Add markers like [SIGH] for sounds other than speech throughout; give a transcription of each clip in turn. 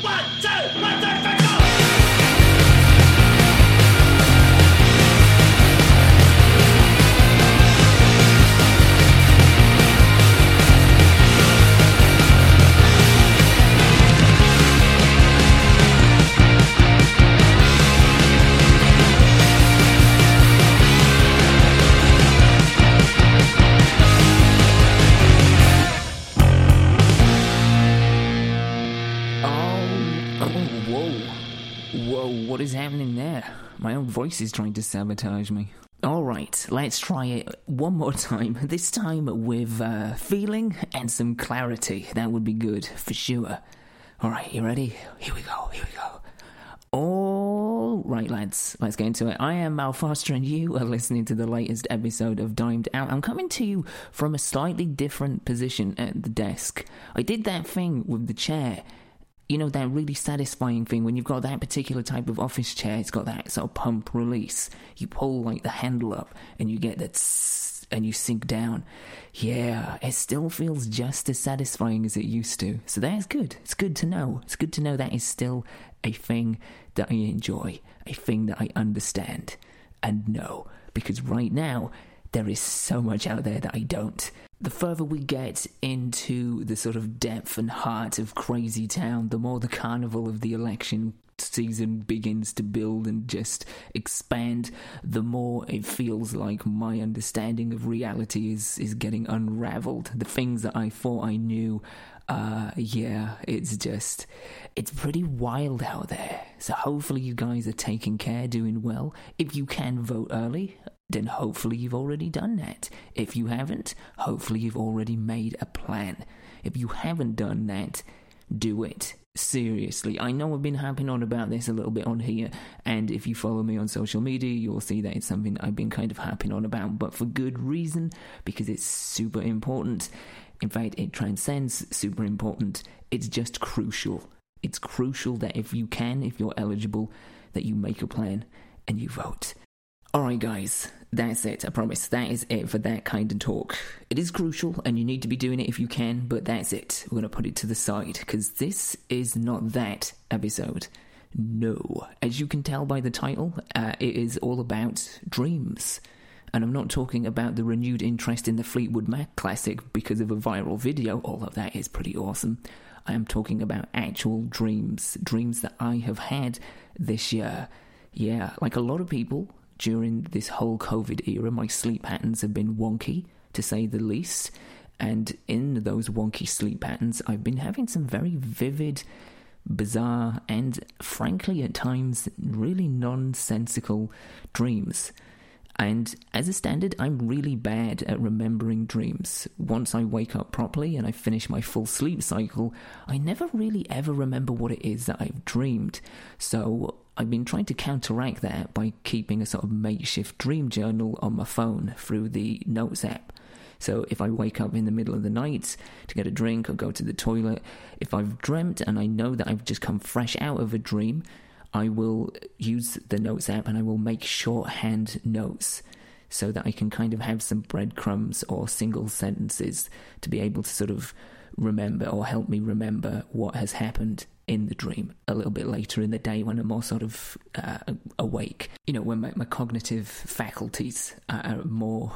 One, two, one, two, voice is trying to sabotage me. Alright, let's try it one more time. [LAUGHS] This time with uh, feeling and some clarity. That would be good, for sure. Alright, you ready? Here we go, here we go. All right, lads, let's get into it. I am Mal Foster, and you are listening to the latest episode of Dimed Out. I'm coming to you from a slightly different position at the desk. I did that thing with the chair you know that really satisfying thing when you've got that particular type of office chair it's got that sort of pump release. You pull like the handle up and you get that and you sink down. Yeah it still feels just as satisfying as it used to. So that's good. It's good to know. It's good to know that is still a thing that i enjoy a thing that i understand and know. Because right now there is so much out there that i don't the further we get into the sort of depth and heart of Crazy Town, the more the carnival of the election season begins to build and just expand, the more it feels like my understanding of reality is, is getting unraveled. The things that I thought I knew, uh, yeah, it's just, it's pretty wild out there. So hopefully you guys are taking care, doing well. If you can vote early, then hopefully you've already done that. If you haven't, hopefully you've already made a plan. If you haven't done that, do it. Seriously, I know I've been harping on about this a little bit on here, and if you follow me on social media, you'll see that it's something I've been kind of harping on about, but for good reason, because it's super important. In fact, it transcends super important. It's just crucial. It's crucial that if you can, if you're eligible, that you make a plan and you vote. Alright, guys, that's it. I promise. That is it for that kind of talk. It is crucial, and you need to be doing it if you can, but that's it. We're going to put it to the side, because this is not that episode. No. As you can tell by the title, uh, it is all about dreams. And I'm not talking about the renewed interest in the Fleetwood Mac classic because of a viral video, although that is pretty awesome. I am talking about actual dreams, dreams that I have had this year. Yeah, like a lot of people, during this whole COVID era, my sleep patterns have been wonky, to say the least. And in those wonky sleep patterns, I've been having some very vivid, bizarre, and frankly, at times, really nonsensical dreams. And as a standard, I'm really bad at remembering dreams. Once I wake up properly and I finish my full sleep cycle, I never really ever remember what it is that I've dreamed. So I've been trying to counteract that by keeping a sort of makeshift dream journal on my phone through the Notes app. So if I wake up in the middle of the night to get a drink or go to the toilet, if I've dreamt and I know that I've just come fresh out of a dream, I will use the Notes app and I will make shorthand notes so that I can kind of have some breadcrumbs or single sentences to be able to sort of remember or help me remember what has happened in the dream a little bit later in the day when I'm more sort of uh, awake. You know, when my, my cognitive faculties are more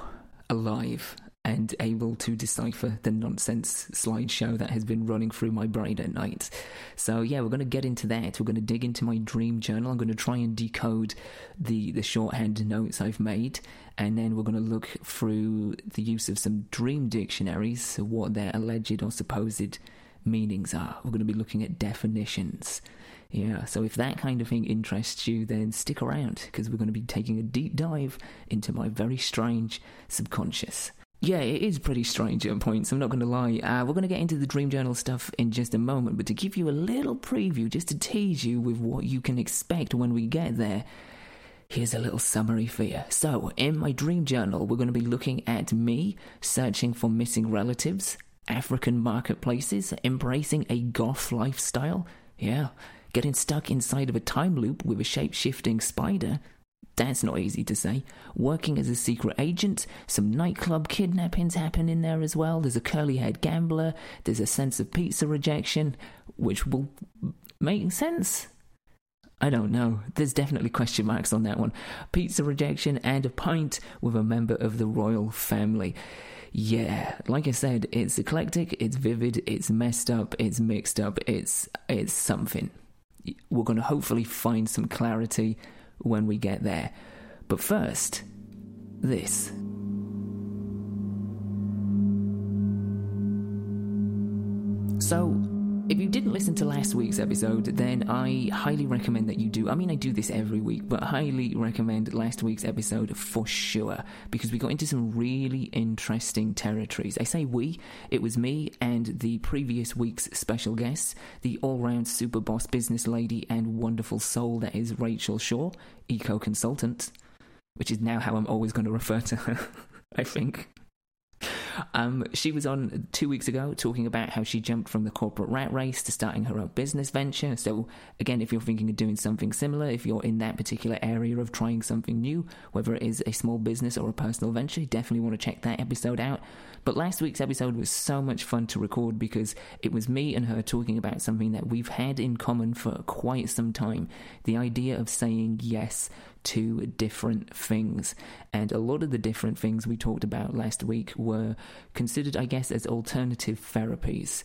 alive and able to decipher the nonsense slideshow that has been running through my brain at night. So yeah, we're going to get into that. We're going to dig into my dream journal. I'm going to try and decode the the shorthand notes I've made, and then we're going to look through the use of some dream dictionaries, what their alleged or supposed meanings are. We're going to be looking at definitions. Yeah, so if that kind of thing interests you, then stick around because we're going to be taking a deep dive into my very strange subconscious. Yeah, it is pretty strange at points, I'm not going to lie. Uh, we're going to get into the Dream Journal stuff in just a moment, but to give you a little preview, just to tease you with what you can expect when we get there, here's a little summary for you. So, in my Dream Journal, we're going to be looking at me searching for missing relatives, African marketplaces, embracing a goth lifestyle, yeah, getting stuck inside of a time loop with a shape shifting spider. That's not easy to say. Working as a secret agent, some nightclub kidnappings happen in there as well. There's a curly haired gambler, there's a sense of pizza rejection, which will make sense? I don't know. There's definitely question marks on that one. Pizza rejection and a pint with a member of the royal family. Yeah, like I said, it's eclectic, it's vivid, it's messed up, it's mixed up, it's it's something. We're going to hopefully find some clarity when we get there. But first, this. So, if you didn't listen to last week's episode, then I highly recommend that you do. I mean, I do this every week, but highly recommend last week's episode for sure because we got into some really interesting territories. I say we, it was me and the previous week's special guest, the all round super boss business lady and wonderful soul that is Rachel Shaw, eco consultant, which is now how I'm always going to refer to her, [LAUGHS] I think. Um, she was on two weeks ago talking about how she jumped from the corporate rat race to starting her own business venture. So, again, if you're thinking of doing something similar, if you're in that particular area of trying something new, whether it is a small business or a personal venture, you definitely want to check that episode out. But last week's episode was so much fun to record because it was me and her talking about something that we've had in common for quite some time the idea of saying yes to different things. And a lot of the different things we talked about last week were considered, I guess, as alternative therapies.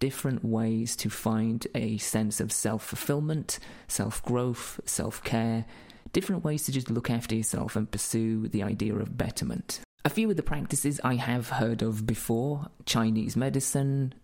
Different ways to find a sense of self fulfillment, self growth, self care, different ways to just look after yourself and pursue the idea of betterment. A few of the practices I have heard of before Chinese medicine,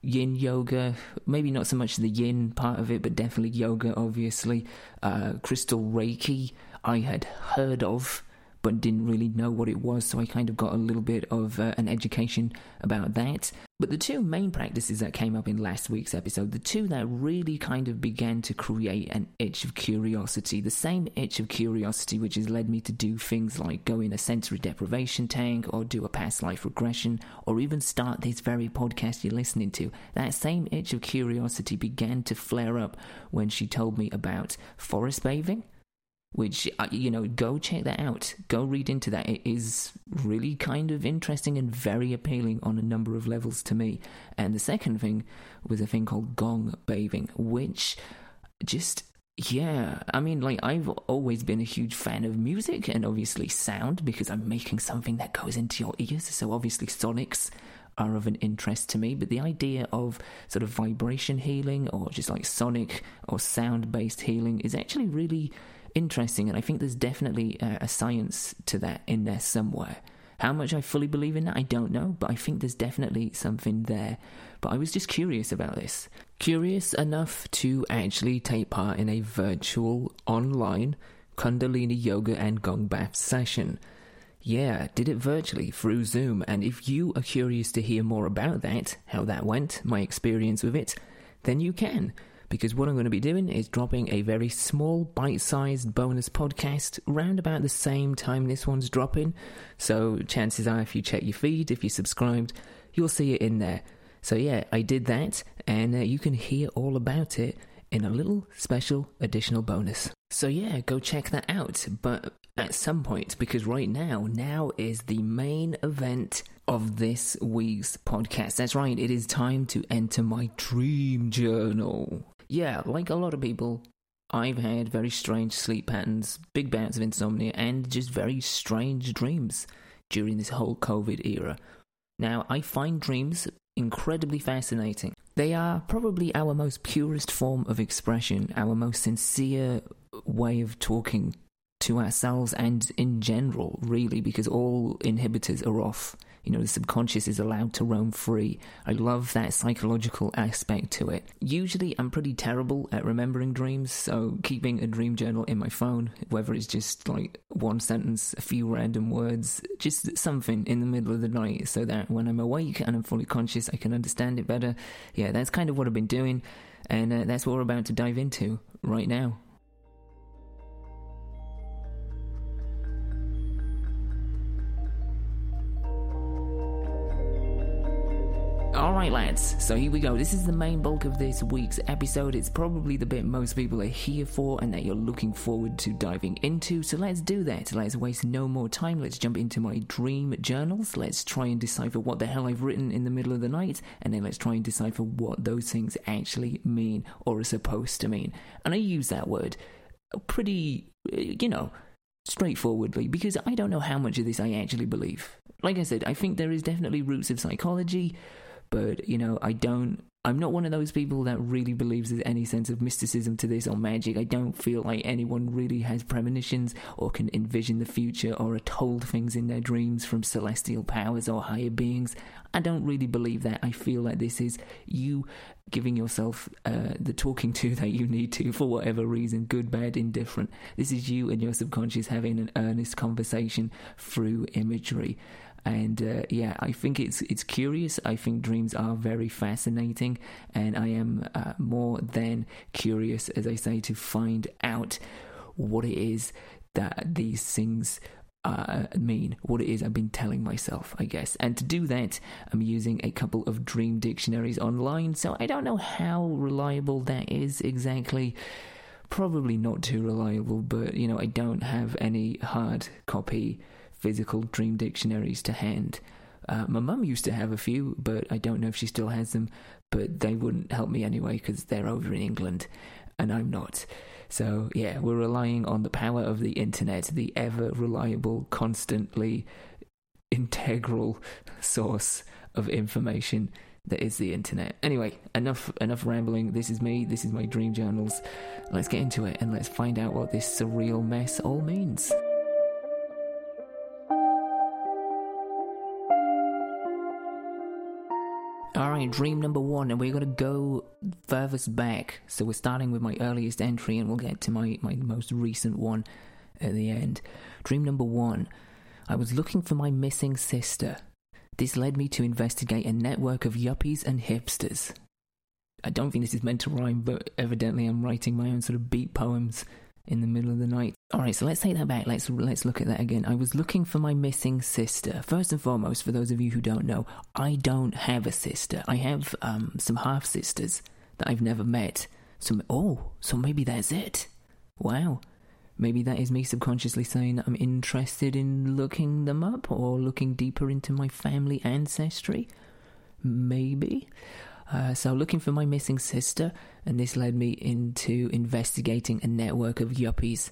yin yoga, maybe not so much the yin part of it, but definitely yoga, obviously. Uh, crystal Reiki, I had heard of, but didn't really know what it was, so I kind of got a little bit of uh, an education about that. But the two main practices that came up in last week's episode, the two that really kind of began to create an itch of curiosity, the same itch of curiosity which has led me to do things like go in a sensory deprivation tank or do a past life regression or even start this very podcast you're listening to, that same itch of curiosity began to flare up when she told me about forest bathing which uh, you know go check that out. Go read into that. It is really kind of interesting and very appealing on a number of levels to me. And the second thing was a thing called gong bathing which just yeah i mean like i've always been a huge fan of music and obviously sound because i'm making something that goes into your ears. So obviously sonics are of an interest to me, but the idea of sort of vibration healing or just like sonic or sound based healing is actually really interesting, and I think there's definitely a, a science to that in there somewhere. How much I fully believe in that, I don't know, but I think there's definitely something there. But I was just curious about this. Curious enough to actually take part in a virtual, online Kundalini yoga and gong bath session. Yeah, did it virtually through Zoom, and if you are curious to hear more about that, how that went, my experience with it, then you can because what I'm going to be doing is dropping a very small, bite sized bonus podcast around about the same time this one's dropping. So, chances are, if you check your feed, if you're subscribed, you'll see it in there. So, yeah, I did that, and uh, you can hear all about it in a little special additional bonus. So, yeah, go check that out. But at some point, because right now, now is the main event of this week's podcast. That's right, it is time to enter my dream journal yeah, like a lot of people, I've had very strange sleep patterns, big bouts of insomnia, and just very strange dreams during this whole COVID era. Now, I find dreams incredibly fascinating. They are probably our most purest form of expression, our most sincere way of talking to ourselves and in general, really, because all inhibitors are off you know, the subconscious is allowed to roam free. I love that psychological aspect to it. Usually, I'm pretty terrible at remembering dreams, so keeping a dream journal in my phone, whether it's just like one sentence, a few random words, just something in the middle of the night, so that when I'm awake and I'm fully conscious, I can understand it better. Yeah, that's kind of what I've been doing, and uh, that's what we're about to dive into right now. So here we go. This is the main bulk of this week's episode. It's probably the bit most people are here for and that you're looking forward to diving into. So let's do that. Let's waste no more time. Let's jump into my dream journals. Let's try and decipher what the hell I've written in the middle of the night, and then let's try and decipher what those things actually mean or are supposed to mean. And I use that word pretty, uh, you know, straightforwardly because I don't know how much of this I actually believe. Like I said, I think there is definitely roots of psychology but, you know, I don't. I'm not one of those people that really believes there's any sense of mysticism to this or magic. I don't feel like anyone really has premonitions or can envision the future or are told things in their dreams from celestial powers or higher beings. I don't really believe that. I feel like this is you giving yourself uh, the talking to [LAUGHS] that you need to for whatever reason, good, bad, indifferent. This is you and your subconscious having an earnest conversation through imagery and uh, yeah, I think it's it's curious. I think dreams are very fascinating, and I am uh, more than curious, as I say, to find out what it is that these things uh, mean, what it is I've been telling myself, I guess. And to do that, I'm using a couple of dream dictionaries online, so I don't know how reliable that is exactly. Probably not too reliable, but you know, I don't have any hard copy physical dream dictionaries to hand. Uh, my mum used to have a few, but I don't know if she still has them. But they wouldn't help me anyway because they're over in England and I'm not. So, yeah, we're relying on the power of the internet, the ever reliable, constantly integral source of information that is the internet. Anyway, enough enough rambling. This is me. This is my dream journals. Let's get into it and let's find out what this surreal mess all means. All right, dream number one, and we're to go furthest back. So we're starting with my earliest entry, and we'll get to my, my most recent one at the end. Dream number one I was looking for my missing sister. This led me to investigate a network of yuppies and hipsters. I don't think this is meant to rhyme, but evidently I'm writing my own sort of beat poems in the middle of the night. All right, so let's take that back. Let's let's look at that again. I was looking for my missing sister. First and foremost, for those of you who don't know, I don't have a sister. I have um, some half sisters that I've never met. So oh, so maybe that's it. Wow. Maybe that is me subconsciously saying I'm interested in looking them up or looking deeper into my family ancestry. Maybe. Uh, so, looking for my missing sister, and this led me into investigating a network of yuppies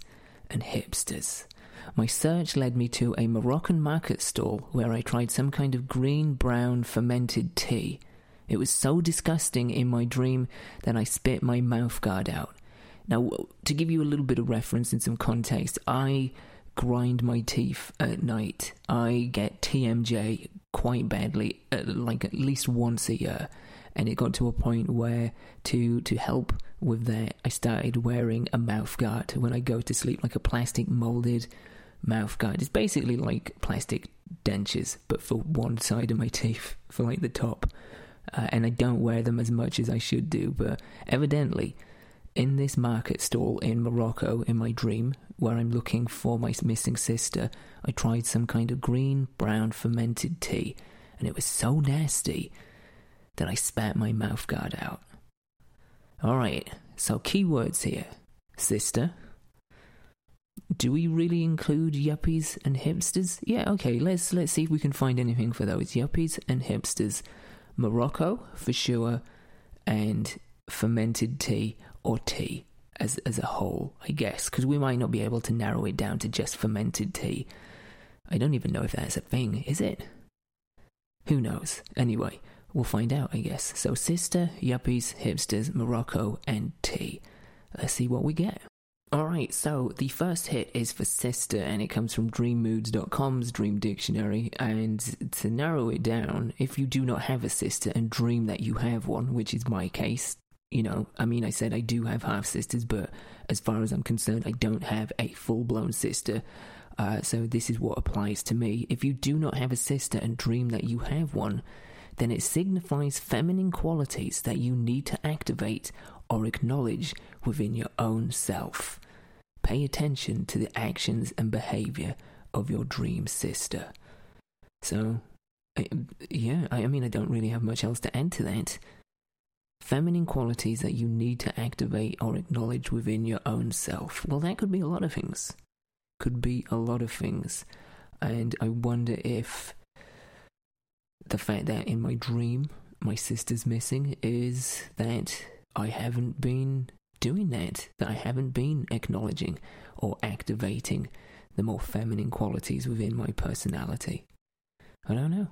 and hipsters. My search led me to a Moroccan market stall where I tried some kind of green brown fermented tea. It was so disgusting in my dream that I spit my mouth guard out. Now, to give you a little bit of reference and some context, I grind my teeth at night. I get TMJ quite badly, uh, like at least once a year and it got to a point where to to help with that I started wearing a mouth guard when I go to sleep like a plastic molded mouth guard. It's basically like plastic dentures but for one side of my teeth [LAUGHS] for like the top. Uh, and I don't wear them as much as I should do but evidently in this market stall in Morocco in my dream where I'm looking for my missing sister I tried some kind of green brown fermented tea and it was so nasty that I spat my mouth guard out. Alright, so keywords here. Sister. Do we really include yuppies and hipsters? Yeah, okay, let's let's see if we can find anything for those. Yuppies and hipsters. Morocco, for sure, and fermented tea or tea as as a whole, I guess, because we might not be able to narrow it down to just fermented tea. I don't even know if that's a thing, is it? Who knows? Anyway, We'll find out, I guess. So, sister, yuppies, hipsters, Morocco, and tea. Let's see what we get. Alright, so the first hit is for Sister, and it comes from DreamMoods.com's Dream Dictionary. And to narrow it down, if you do not have a sister and dream that you have one, which is my case, you know, I mean, I said I do have half sisters, but as far as I'm concerned, I don't have a full blown sister. Uh, so this is what applies to me. If you do not have a sister and dream that you have one, then it signifies feminine qualities that you need to activate or acknowledge within your own self. Pay attention to the actions and behavior of your dream sister. So, I, yeah, I, I mean, I don't really have much else to add to that. Feminine qualities that you need to activate or acknowledge within your own self. Well, that could be a lot of things. Could be a lot of things. And I wonder if the fact that in my dream my sister's missing is that I haven't been doing that, that I haven't been acknowledging or activating the more feminine qualities within my personality. I don't know.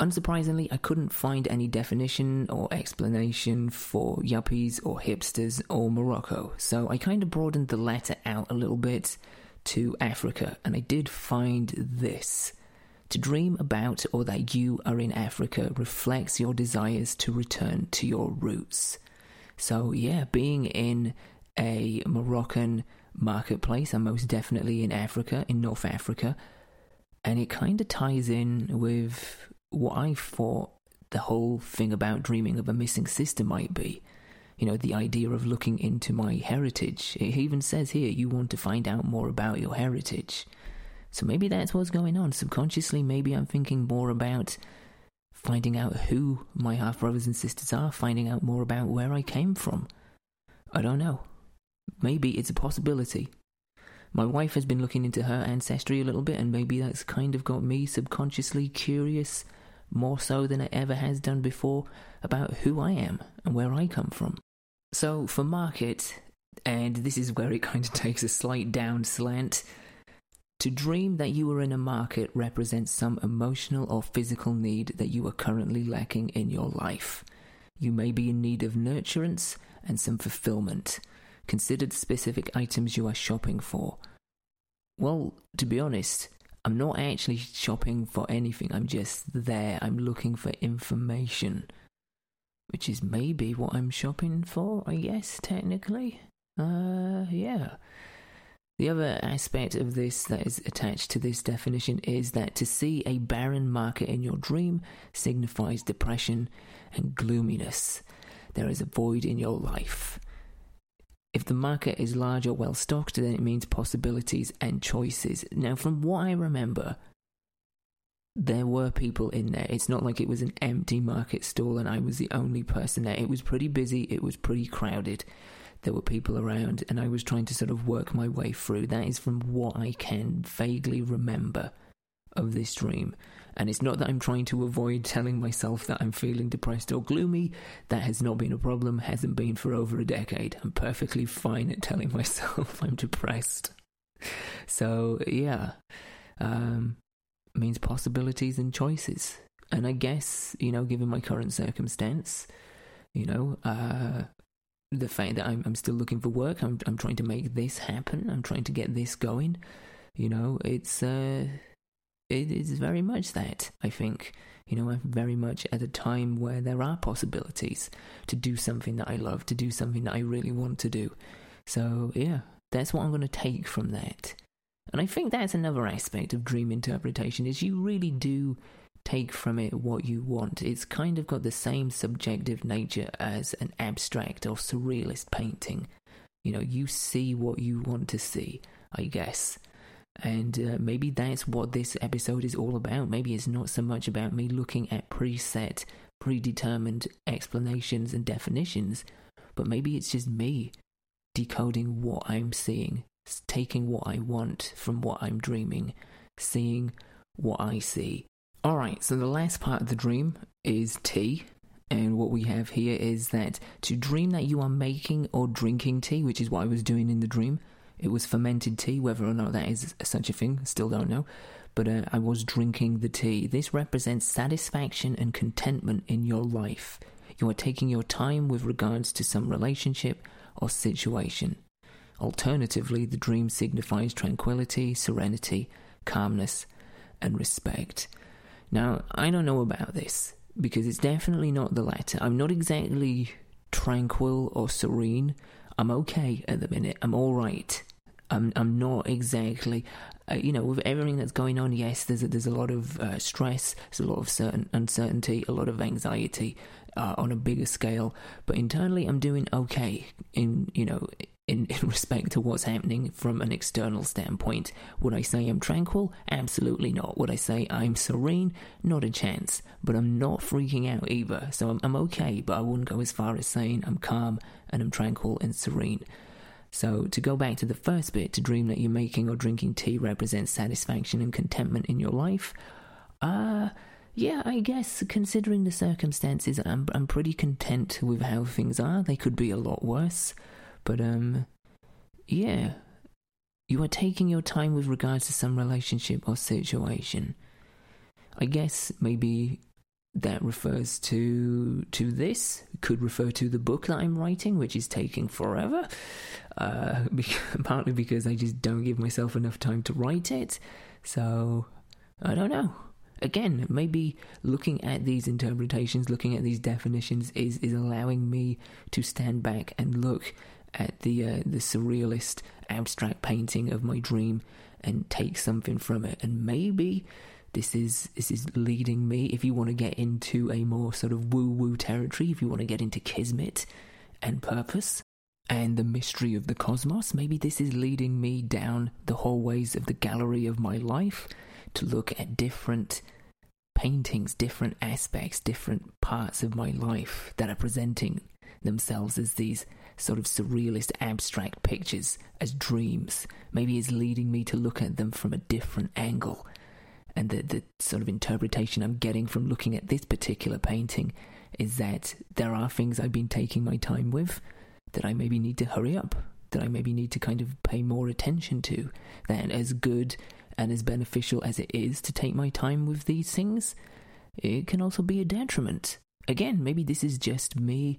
Unsurprisingly, I couldn't find any definition or explanation for yuppies or hipsters or Morocco, so I kind of broadened the letter out a little bit to Africa, and I did find this. To dream about or that you are in Africa reflects your desires to return to your roots. So, yeah, being in a Moroccan marketplace, I'm most definitely in Africa, in North Africa, and it kind of ties in with what I thought the whole thing about dreaming of a missing sister might be. You know, the idea of looking into my heritage. It even says here you want to find out more about your heritage. So maybe that's what's going on. Subconsciously, maybe I'm thinking more about finding out who my half brothers and sisters are, finding out more about where I came from. I don't know. Maybe it's a possibility. My wife has been looking into her ancestry a little bit, and maybe that's kind of got me subconsciously curious, more so than it ever has done before, about who I am and where I come from. So, for market, and this is where it kind of [LAUGHS] takes a slight down slant, to dream that you are in a market represents some emotional or physical need that you are currently lacking in your life. You may be in need of nurturance and some fulfillment. Consider the specific items you are shopping for. Well, to be honest, I'm not actually shopping for anything. I'm just there. I'm looking for information. Which is maybe what I'm shopping for, I guess, technically. Uh, yeah. The other aspect of this that is attached to this definition is that to see a barren market in your dream signifies depression and gloominess. There is a void in your life. If the market is large or well stocked, then it means possibilities and choices. Now, from what I remember, there were people in there. It's not like it was an empty market stall and I was the only person there. It was pretty busy, it was pretty crowded there were people around, and I was trying to sort of work my way through. That is from what I can vaguely remember of this dream. And it's not that I'm trying to avoid telling myself that I'm feeling depressed or gloomy. That has not been a problem, hasn't been for over a decade. I'm perfectly fine at telling [LAUGHS] myself I'm depressed. So, yeah, um, means possibilities and choices. And I guess, you know, given my current circumstance, you know, uh, the fact that I'm, I'm still looking for work. I'm I'm trying to make this happen. I'm trying to get this going. You know, it's uh, it is very much that. I think you know I'm very much at a time where there are possibilities to do something that I love, to do something that I really want to do. So yeah, that's what I'm going to take from that. And I think that's another aspect of dream interpretation is you really do take from it what you want. It's kind of got the same subjective nature as an abstract or surrealist painting. You know, you see what you want to see, I guess. And uh, maybe that's what this episode is all about. Maybe it's not so much about me looking at preset, predetermined explanations and definitions, but maybe it's just me decoding what I'm seeing, taking what I want from what I'm dreaming, seeing what I see, Alright, so the last part of the dream is tea. And what we have here is that to dream that you are making or drinking tea, which is what I was doing in the dream, it was fermented tea, whether or not that is such a thing, still don't know. But uh, I was drinking the tea. This represents satisfaction and contentment in your life. You are taking your time with regards to some relationship or situation. Alternatively, the dream signifies tranquility, serenity, calmness, and respect. Now, I don't know about this because it's definitely not the latter. I'm not exactly tranquil or serene. I'm okay at the minute. I'm all right. I'm I'm not exactly, uh, you know, with everything that's going on. Yes, there's a, there's a lot of uh, stress, there's a lot of certain uncertainty, a lot of anxiety uh, on a bigger scale. But internally, I'm doing okay. In you know, in, [LAUGHS] in respect to what's happening from an external standpoint. Would I say I'm tranquil? Absolutely not. Would I say I'm serene? Not a chance. But I'm not freaking out either. So I'm, I'm okay, but I wouldn't go as far as saying I'm calm and I'm tranquil and serene. So, to go back to the first bit, to dream that you're making or drinking tea represents satisfaction and contentment in your life. Uh, yeah, I guess considering the circumstances, I'm I'm pretty content with how things are. They could be a lot worse. But um, yeah, you are taking your time with regards to some relationship or situation. I guess maybe that refers to to this. Could refer to the book that I'm writing, which is taking forever. Uh, [LAUGHS] partly because I just don't give myself enough time to write it. So I don't know. Again, maybe looking at these interpretations, looking at these definitions, is is allowing me to stand back and look at the uh, the surrealist abstract painting of my dream and take something from it. And maybe this is this is leading me if you want to get into a more sort of woo woo territory if you want to get into kismet and purpose and the mystery of the cosmos maybe this is leading me down the hallways of the gallery of my life to look at different paintings different aspects different parts of my life that are presenting themselves as these sort of surrealist abstract pictures as dreams. Maybe it's leading me to look at them from a different angle. And the, the sort of interpretation I'm getting from looking at this particular painting is that there are things I've been taking my time with that I maybe need to hurry up, that I maybe need to kind of pay more attention to. That as good and as beneficial as it is to take my time with these things, it can also be a detriment. Again, maybe this is just me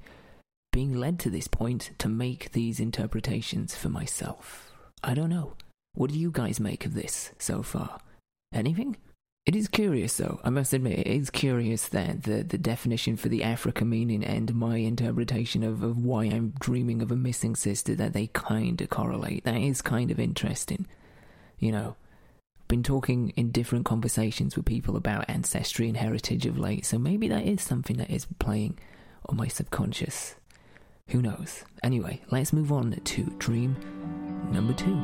being led to this point to make these interpretations for myself. I don't know. What do you guys make of this so far? Anything? It is curious, though. I must admit, it is curious that the, the definition for the Africa meaning and my interpretation of, of why I'm dreaming of a missing sister, that they kind of correlate. That is kind of interesting. You know, been talking in different conversations with people about ancestry and heritage of late, so maybe that is something that is playing on my subconscious. Who knows? Anyway, let's move on to dream number two.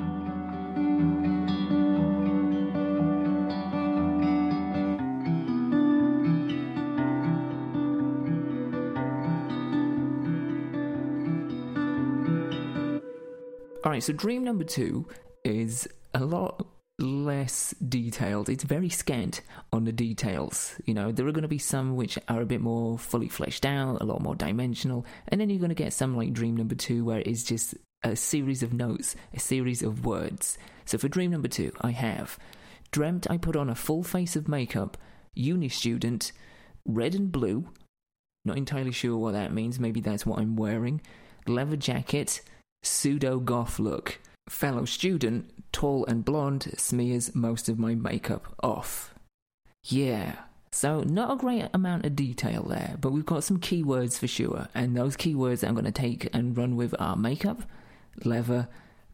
Alright, so dream number two is a lot less detailed. It's very scant on the details. You know, there are going to be some which are a bit more fully fleshed out, a lot more dimensional, and then you're going to get some like Dream Number Two, where it's just a series of notes, a series of words. So for Dream Number Two, I have dreamt I put on a full face of makeup, uni student, red and blue. Not entirely sure what that means. Maybe that's what I'm wearing. Leather jacket, pseudo goth look fellow student, tall and blonde, smears most of my makeup off. Yeah, so not a great amount of detail there, but we've got some keywords for sure, and those keywords I'm going to take and run with are makeup, leather,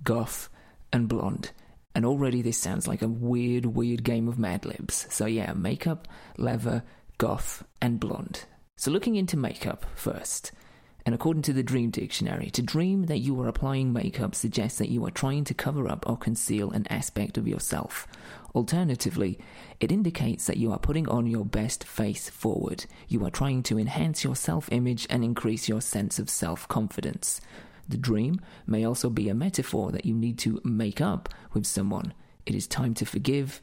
goth, and blonde. And already this sounds like a weird, weird game of Mad Libs. So yeah, makeup, leather, goth, and blonde. So looking into makeup first. And according to the Dream Dictionary, to dream that you are applying makeup suggests that you are trying to cover up or conceal an aspect of yourself. Alternatively, it indicates that you are putting on your best face forward. You are trying to enhance your self image and increase your sense of self confidence. The dream may also be a metaphor that you need to make up with someone. It is time to forgive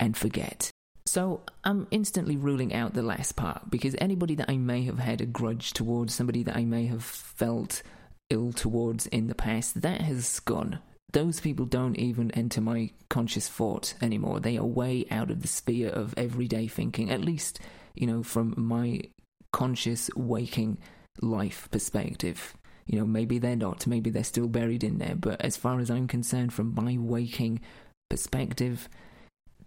and forget. So I'm instantly ruling out the last part because anybody that I may have had a grudge towards, somebody that I may have felt ill towards in the past, that has gone. Those people don't even enter my conscious thought anymore. They are way out of the sphere of everyday thinking, at least, you know, from my conscious waking life perspective. You know, maybe they're not, maybe they're still buried in there, but as far as I'm concerned, from my waking perspective,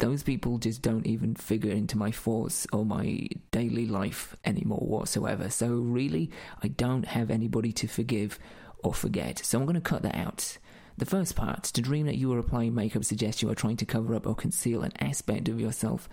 those people just don't even figure into my thoughts or my daily life anymore whatsoever. So, really, I don't have anybody to forgive or forget. So, I'm going to cut that out. The first part, to dream that you are applying makeup suggests you are trying to cover up or conceal an aspect of yourself.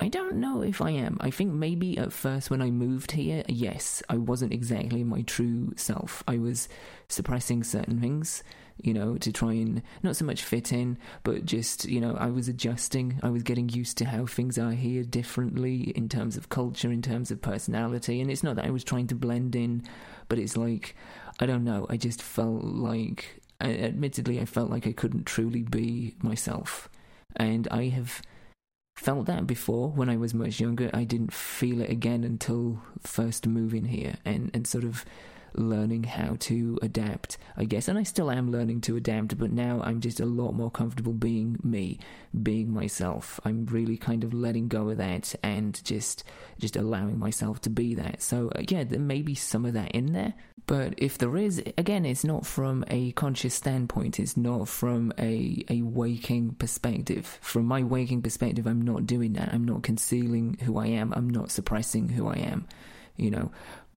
I don't know if I am. I think maybe at first when I moved here, yes, I wasn't exactly my true self. I was suppressing certain things, you know, to try and not so much fit in, but just, you know, I was adjusting. I was getting used to how things are here differently in terms of culture, in terms of personality. And it's not that I was trying to blend in, but it's like, I don't know, I just felt like, admittedly, I felt like I couldn't truly be myself. And I have felt that before when I was much younger. I didn't feel it again until first moving here and, and sort of learning how to adapt, I guess. And I still am learning to adapt, but now I'm just a lot more comfortable being me, being myself. I'm really kind of letting go of that and just just allowing myself to be that. So uh, yeah, there may be some of that in there, but if there is, again, it's not from a conscious standpoint. It's not from a a waking perspective. From my waking perspective, I'm not doing that. I'm not concealing who I am. I'm not suppressing who I am you know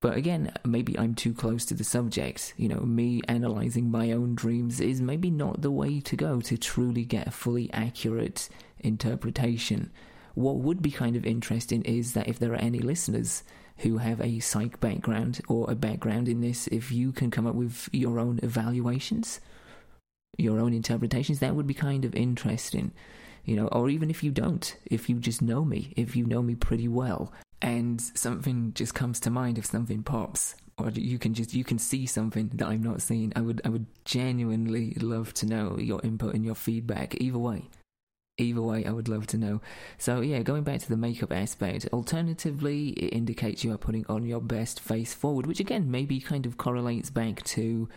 but again, maybe I'm too close to the subject. You know, me analyzing my own dreams is maybe not the way to go to truly get a fully accurate interpretation. What would be kind of interesting is that if there are any listeners who have a psych background or a background in this, if you can come up with your own evaluations, your own interpretations, that would be kind of interesting. You know, or even if you don't, if you just know me, if you know me pretty well, and something just comes to mind if something pops or you can just you can see something that I'm not seeing I would I would genuinely love to know your input and your feedback. Either way either way I would love to know. So yeah going back to the makeup aspect alternatively it indicates you are putting on your best face forward which again maybe kind of correlates back to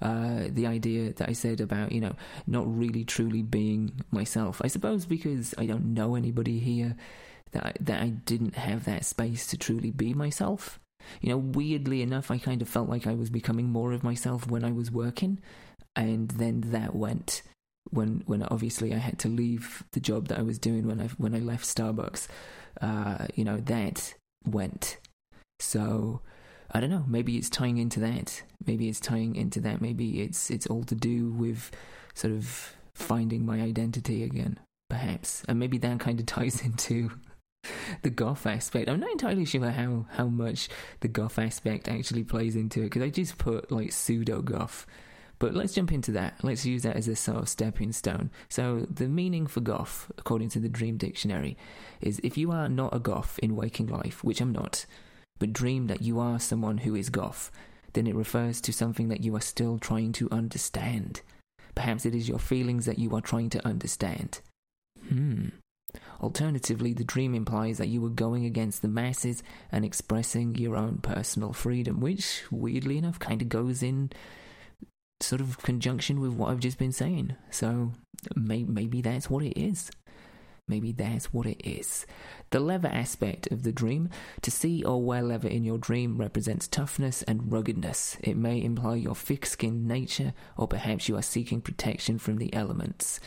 uh, the idea that I said about you know not really truly being myself. I suppose because I don't know anybody here that I, that I didn't have that space to truly be myself. You know, weirdly enough, I kind of felt like I was becoming more of myself when I was working, and then that went when when obviously I had to leave the job that I was doing when I when I left Starbucks. Uh, you know, that went. So I don't know. Maybe it's tying into that. Maybe it's tying into that. Maybe it's it's all to do with sort of finding my identity again, perhaps. And maybe that kind of [LAUGHS] ties into [LAUGHS] the goth aspect. I'm not entirely sure how, how much the goth aspect actually plays into it because I just put like pseudo goth. But let's jump into that. Let's use that as a sort of stepping stone. So, the meaning for goth, according to the Dream Dictionary, is if you are not a goth in waking life, which I'm not, but dream that you are someone who is goth, then it refers to something that you are still trying to understand. Perhaps it is your feelings that you are trying to understand. Hmm. Alternatively, the dream implies that you were going against the masses and expressing your own personal freedom, which, weirdly enough, kind of goes in sort of conjunction with what I've just been saying. So may- maybe that's what it is. Maybe that's what it is. The leather aspect of the dream. To see or wear leather in your dream represents toughness and ruggedness. It may imply your thick skinned nature, or perhaps you are seeking protection from the elements.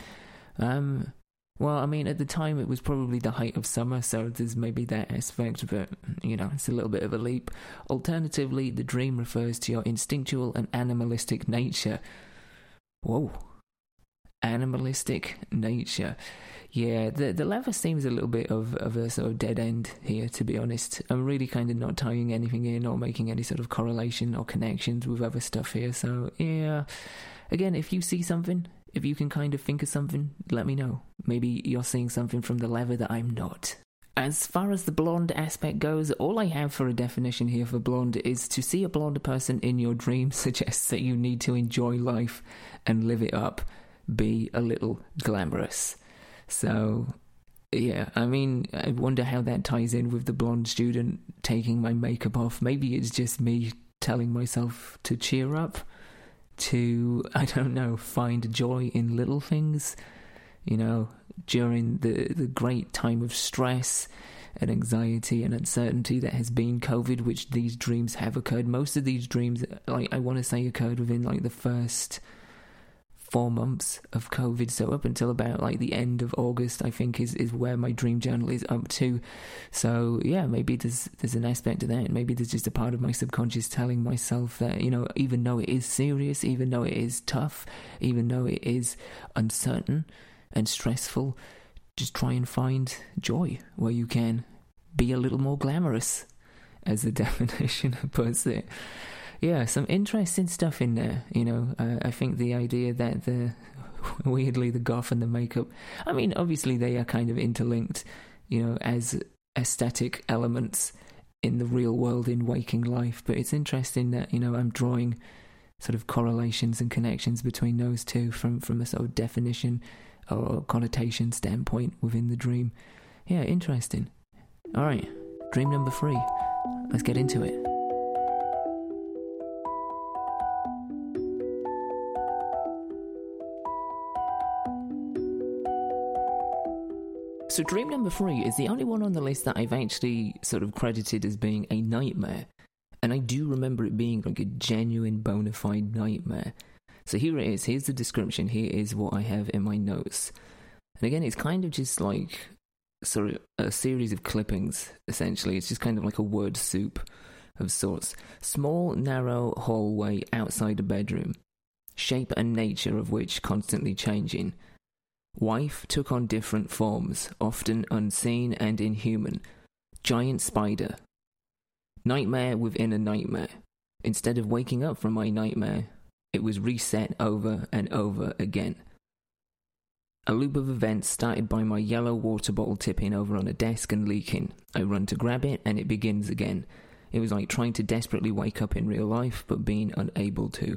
Um, well, I mean, at the time it was probably the height of summer, so there's maybe that aspect, but, you know, it's a little bit of a leap. Alternatively, the dream refers to your instinctual and animalistic nature. Whoa. Animalistic nature. Yeah, the the leather seems a little bit of, of a sort of dead end here, to be honest. I'm really kind of not tying anything in or making any sort of correlation or connections with other stuff here, so yeah. Again, if you see something, if you can kind of think of something, let me know. Maybe you're seeing something from the lever that I'm not. As far as the blonde aspect goes, all I have for a definition here for blonde is to see a blonde person in your dream [LAUGHS] suggests that you need to enjoy life and live it up, be a little glamorous. So, yeah, I mean, I wonder how that ties in with the blonde student taking my makeup off. Maybe it's just me telling myself to cheer up to, [LAUGHS] I don't know, find joy in little things, you know, during the, the great time of stress and anxiety and uncertainty that has been COVID, which these dreams have occurred. Most of these dreams, like I want to say, occurred within like the first four months of COVID. So up until about like the end of August, I think is, is where my dream journal is up to. So yeah, maybe there's there's an aspect of that. Maybe there's just a part of my subconscious telling myself that you know, even though it is serious, even though it is tough, even though it is uncertain and stressful, just try and find joy where you can. Be a little more glamorous, as the [LAUGHS] definition puts it. Yeah, some interesting stuff in there. You know, uh, I think the idea that the [LAUGHS] weirdly the goth and the makeup. I mean, obviously they are kind of interlinked. You know, as aesthetic elements in the real world in waking life. But it's interesting that you know I'm drawing sort of correlations and connections between those two from from a sort of definition or connotation standpoint within the dream. Yeah, interesting. All right, dream number three. Let's get into it. So, dream number three is the only one on the list that I've actually sort of credited as being a nightmare. And I do remember it being like a genuine bona fide nightmare. So, here it is. Here's the description. Here is what I have in my notes. And again, it's kind of just like sort of a series of clippings, essentially. It's just kind of like a word soup of sorts. Small, narrow hallway outside a bedroom, shape and nature of which constantly changing. Wife took on different forms, often unseen and inhuman. Giant spider. Nightmare within a nightmare. Instead of waking up from my nightmare, it was reset over and over again. A loop of events started by my yellow water bottle tipping over on a desk and leaking. I run to grab it and it begins again. It was like trying to desperately wake up in real life, but being unable to.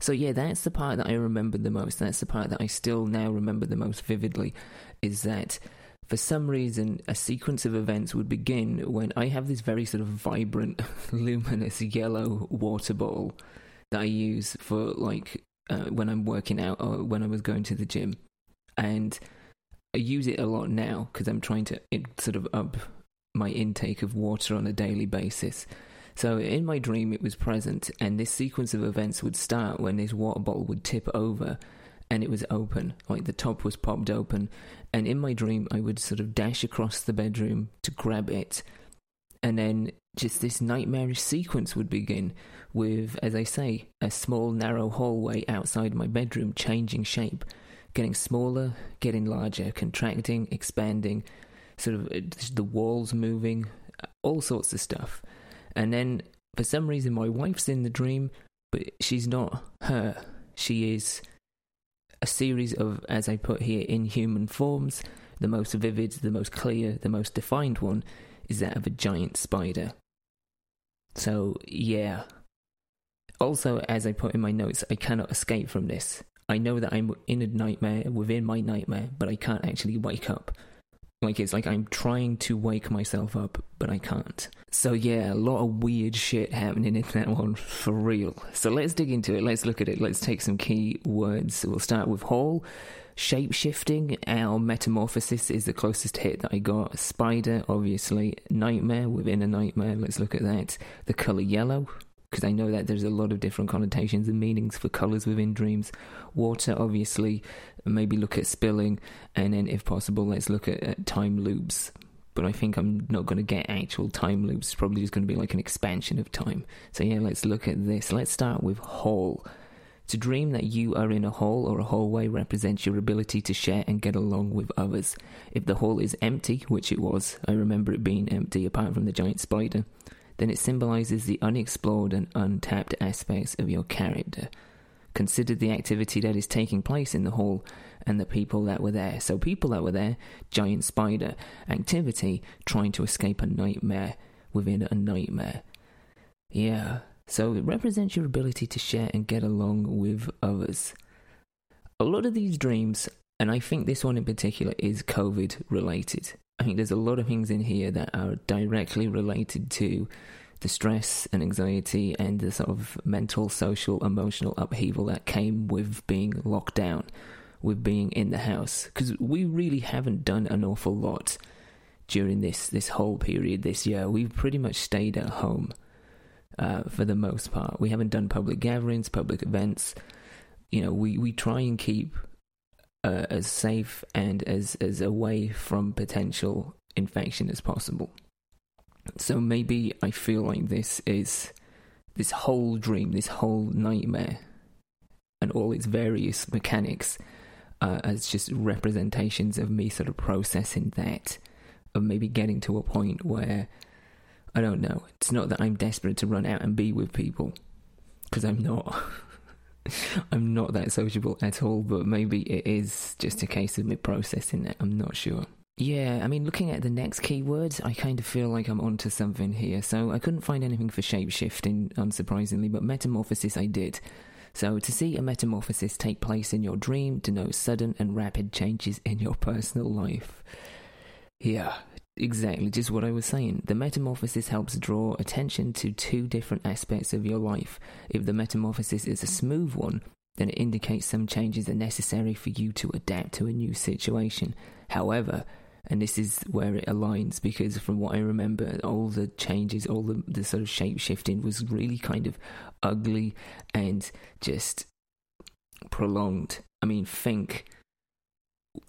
So, yeah, that's the part that I remember the most. That's the part that I still now remember the most vividly. Is that for some reason, a sequence of events would begin when I have this very sort of vibrant, [LAUGHS] luminous yellow water bottle that I use for like uh, when I'm working out or when I was going to the gym. And I use it a lot now because I'm trying to sort of up my intake of water on a daily basis. So in my dream, it was present, and this sequence of events would start when this water bottle would tip over and it was open, like the top was popped open. And in my dream, I would sort of dash across the bedroom to grab it. And then just this nightmarish sequence would begin with, as I say, a small, narrow hallway outside my bedroom changing shape, getting smaller, getting larger, contracting, expanding, sort of the walls moving, all sorts of stuff. And then for some reason, my wife's in the dream, but she's not her. She is a series of, as I put here, inhuman forms. The most vivid, the most clear, the most defined one is that of a giant spider. So, yeah. Also, as I put in my notes, I cannot escape from this. I know that I'm in a nightmare within my nightmare, but I can't actually wake up. Like it's like I'm trying to wake myself up, but I can't. So yeah, a lot of weird shit happening in that one for real. So let's dig into it. Let's look at it. Let's take some key words. We'll start with hall. Shape shifting, our metamorphosis is the closest hit that I got. Spider, obviously. Nightmare within a nightmare. Let's look at that. The color yellow, because I know that there's a lot of different connotations and meanings for colours within dreams. Water, obviously, maybe look at spilling, and then if possible, let's look at, at time loops. But I think I'm not going to get actual time loops. It's probably just going to be like an expansion of time. So yeah, let's look at this. Let's start with hall. To dream that you are in a hall or a hallway represents your ability to share and get along with others. If the hall is empty, which it was, I remember it being empty apart from the giant spider, then it symbolizes the unexplored and untapped aspects of your character. Consider the activity that is taking place in the hall and the people that were there. So, people that were there, giant spider, activity, trying to escape a nightmare within a nightmare. Yeah, so it represents your ability to share and get along with others. A lot of these dreams, and I think this one in particular, is COVID related. I think there's a lot of things in here that are directly related to the stress and anxiety and the sort of mental, social, emotional upheaval that came with being locked down, with being in the house. Because we really haven't done an awful lot during this this whole period this year. We've pretty much stayed at home uh, for the most part. We haven't done public gatherings, public events. You know, we, we try and keep uh, as safe and as as away from potential infection as possible. So maybe I feel like this is this whole dream, this whole nightmare, and all its various mechanics uh, as just representations of me sort of processing that, of maybe getting to a point where I don't know. It's not that I'm desperate to run out and be with people, because I'm not. [LAUGHS] [LAUGHS] I'm not that sociable at all, but maybe it is just a case of me processing it. I'm not sure. Yeah, I mean, looking at the next keywords, I kind of feel like I'm onto something here. So I couldn't find anything for shapeshifting, unsurprisingly, but metamorphosis I did. So to see a metamorphosis take place in your dream denotes sudden and rapid changes in your personal life. Yeah, exactly, just what I was saying. The metamorphosis helps draw attention to two different aspects of your life. If the metamorphosis is a smooth one, then it indicates some changes are necessary for you to adapt to a new situation. However, and this is where it aligns because from what I remember, all the changes, all the, the sort of shape shifting was really kind of ugly and just prolonged. I mean, think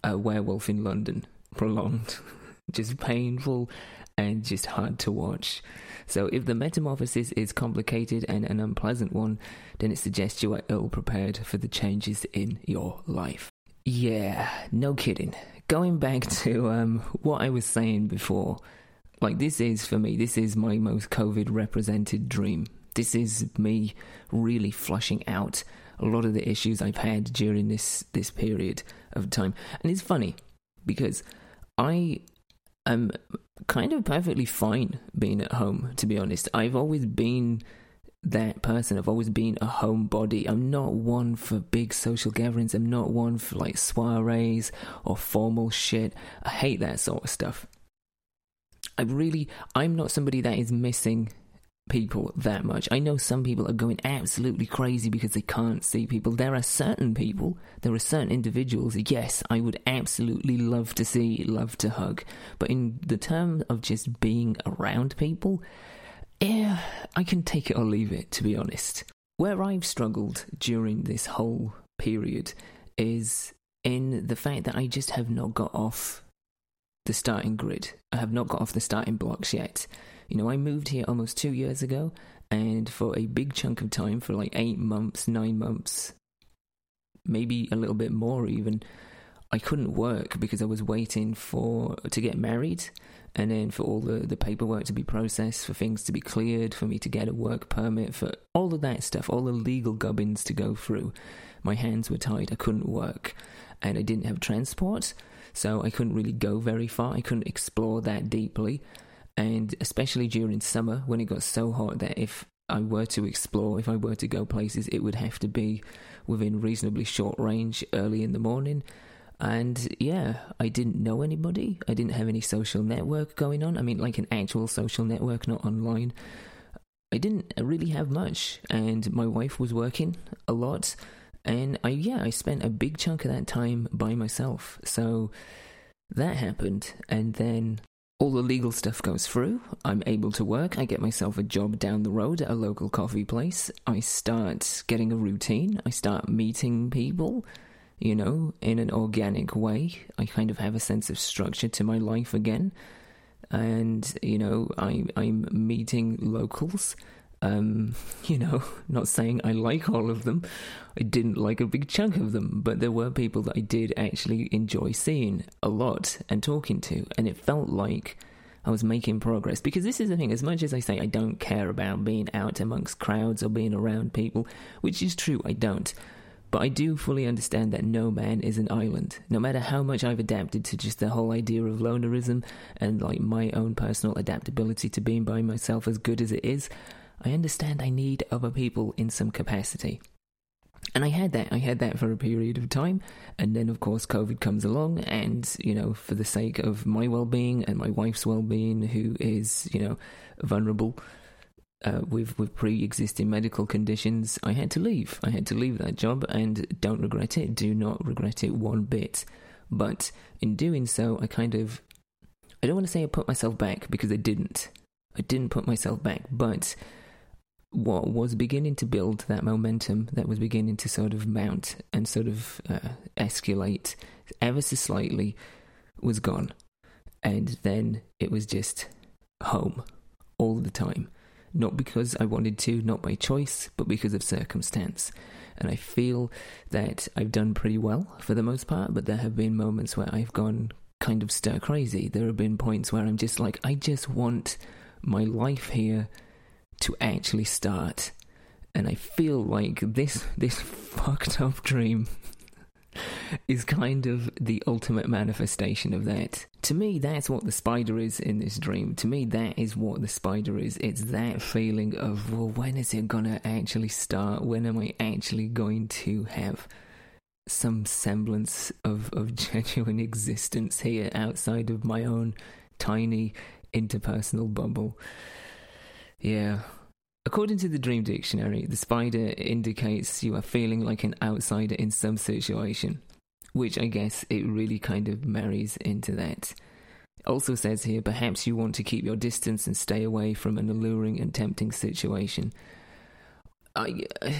a werewolf in London, prolonged, [LAUGHS] just painful and just hard to watch. So, if the metamorphosis is complicated and an unpleasant one, then it suggests you are ill prepared for the changes in your life. Yeah, no kidding going back [LAUGHS] to um, what I was saying before, like this is for me, this is my most COVID represented dream. This is me really flushing out a lot of the issues I've had during this this period of time. And it's funny because I am kind of perfectly fine being at home, to be honest. I've always been that person. I've always been a homebody. I'm not one for big social gatherings. I'm not one for like soirees or formal shit. I hate that sort of stuff. I really, I'm not somebody that is missing people that much. I know some people are going absolutely crazy because they can't see people. There are certain people, there are certain individuals, yes, I would absolutely love to see, love to hug. But in the term of just being around people, yeah, I can take it or leave it, to be honest. Where I've struggled during this whole period is in the fact that I just have not got off the starting grid. I have not got off the starting blocks yet. You know, I moved here almost two years ago, and for a big chunk of time, for like eight months, nine months, maybe a little bit more even, I couldn't work because I was waiting for to get married and then for all the, the paperwork to be processed, for things to be cleared, for me to get a work permit, for all of that stuff, all the legal gubbins to go through. My hands were tied, I couldn't work, and I didn't have transport, so I couldn't really go very far, I couldn't explore that deeply, and especially during summer when it got so hot that if I were to explore, if I were to go places, it would have to be within reasonably short range early in the morning and yeah, I didn't know anybody. I didn't have any social network going on. I mean, like an actual social network, not online. I didn't really have much, and my wife was working a lot, and I yeah, I spent a big chunk of that time by myself. So that happened, and then all the legal stuff goes through. I'm able to work. I get myself a job down the road at a local coffee place. I start getting a routine. I start meeting people you know, in an organic way. I kind of have a sense of structure to my life again. And, you know, I, I'm meeting locals. Um, [LAUGHS] you know, not saying I like all of them. I didn't like a big chunk of them, but there were people that I did actually enjoy seeing a lot and talking to. And it felt like I was making progress. Because this is the thing, as much as I say I don't care about being out amongst crowds or being around people, which is true, I don't. But I do fully understand that no man is an island. No matter how much I've adapted to just the whole idea of lonerism and like my own personal adaptability to being by myself as good as it is, I understand I need other people in some capacity. And I had that. I had that for a period of time. And then, of course, COVID comes along. And, you know, for the sake of my well being and my wife's well being, who is, you know, vulnerable uh, with with pre-existing medical conditions, I had to leave. I had to leave that job, and don't regret it. Do not regret it one bit. But in doing so, I kind of I don't want to say I put myself back because I didn't. I didn't put myself back, but what was beginning to build that momentum that was beginning to sort of mount and sort of uh, escalate ever so slightly was gone. And then it was just home all the time not because I wanted to, not by choice, but because of circumstance. And I feel that I've done pretty well for the most part, but there have been moments where I've gone kind of stir crazy. There have been points where I'm just like, I just want my life here to actually start. And I feel like this this [LAUGHS] fucked up dream [LAUGHS] is kind of the ultimate manifestation of that. To me, that's what the spider is in this dream. To me, that is what the spider is. It's that feeling of, well, when is it gonna actually start? When am I actually going to have some semblance of, of [LAUGHS] genuine existence here outside of my own tiny interpersonal bubble? Yeah, According to the Dream Dictionary, the spider indicates you are feeling like an outsider in some situation, which I guess it really kind of marries into that. Also says here, perhaps you want to keep your distance and stay away from an alluring and tempting situation. I, uh,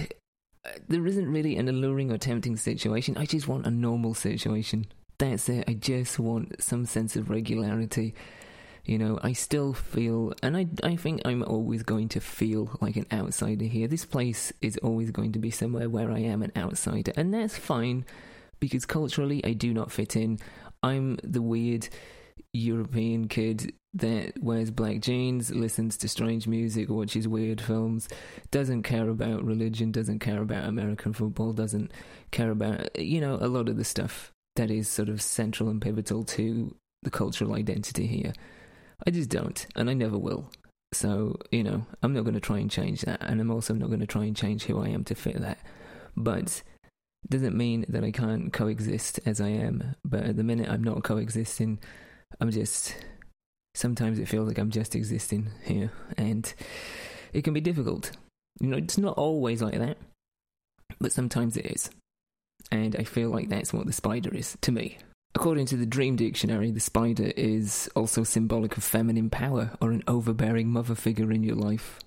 there isn't really an alluring or tempting situation. I just want a normal situation. That's it. I just want some sense of regularity you know, I still feel, and I, I think I'm always going to feel like an outsider here. This place is always going to be somewhere where I am an outsider, and that's fine because culturally I do not fit in. I'm the weird European kid that wears black jeans, listens to strange music, watches weird films, doesn't care about religion, doesn't care about American football, doesn't care about, you know, a lot of the stuff that is sort of central and pivotal to the cultural identity here. I just don't, and I never will. So, you know, I'm not going to try and change that, and I'm also not going to try and change who I am to fit that. But doesn't mean that I can't coexist as I am. But at the minute, I'm not coexisting. I'm just. Sometimes it feels like I'm just existing here, and it can be difficult. You know, it's not always like that, but sometimes it is. And I feel like that's what the spider is to me. According to the Dream Dictionary, the spider is also symbolic of feminine power or an overbearing mother figure in your life.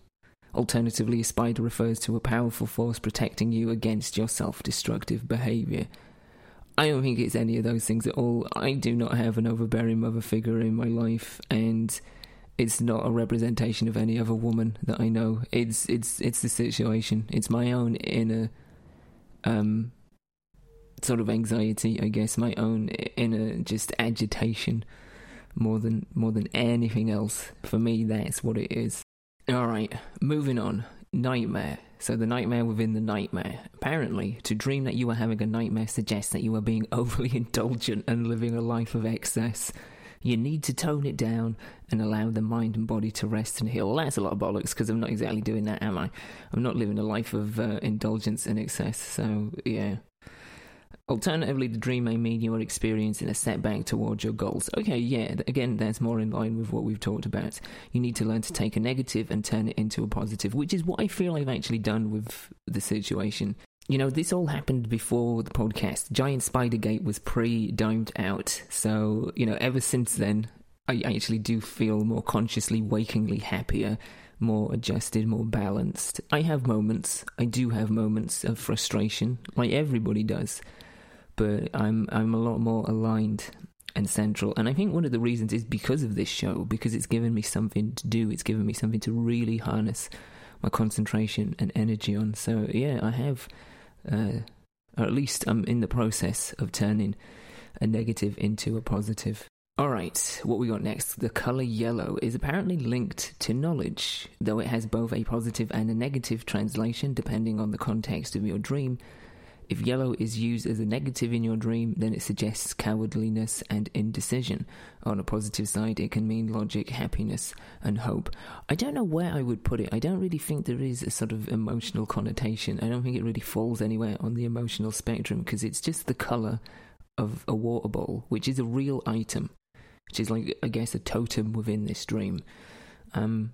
Alternatively, a spider refers to a powerful force protecting you against your self destructive behaviour. I don't think it's any of those things at all. I do not have an overbearing mother figure in my life, and it's not a representation of any other woman that I know. It's it's it's the situation. It's my own inner um sort of anxiety, I guess, my own inner just agitation more than more than anything else. For me, that's what it is. All right, moving on. Nightmare. So the nightmare within the nightmare. Apparently, to dream that you are having a nightmare suggests that you are being [LAUGHS] overly indulgent and living a life of excess. You need to tone it down and allow the mind and body to rest and heal. Well, that's a lot of bollocks because I'm not exactly doing that, am I? I'm not living a life of uh, indulgence and excess. So yeah, Alternatively, the dream may mean you are experiencing a setback towards your goals. Okay, yeah, again, that's more in line with what we've talked about. You need to learn to take a negative and turn it into a positive, which is what I feel I've actually done with the situation. You know, this all happened before the podcast. Giant Spidergate was pre dimed out. So, you know, ever since then, I actually do feel more consciously, wakingly happier, more adjusted, more balanced. I have moments, I do have moments of frustration, like everybody does but I'm I'm a lot more aligned and central. And I think one of the reasons is because of this show, because it's given me something to do. It's given me something to really harness my concentration and energy on. So yeah, I have, uh, or at least I'm in the process of turning a negative into a positive. All right, what we got next? The color yellow is apparently linked to knowledge, though it has both a positive and a negative translation depending on the context of your dream. If yellow is used as a negative in your dream, then it suggests cowardliness and indecision. On a positive side, it can mean logic, happiness, and hope. I don't know where I would put it. I don't really think there is a sort of emotional connotation. I don't think it really falls anywhere on the emotional spectrum because it's just the colour of a water bowl, which is a real item, which is like, I guess, a totem within this dream. Um,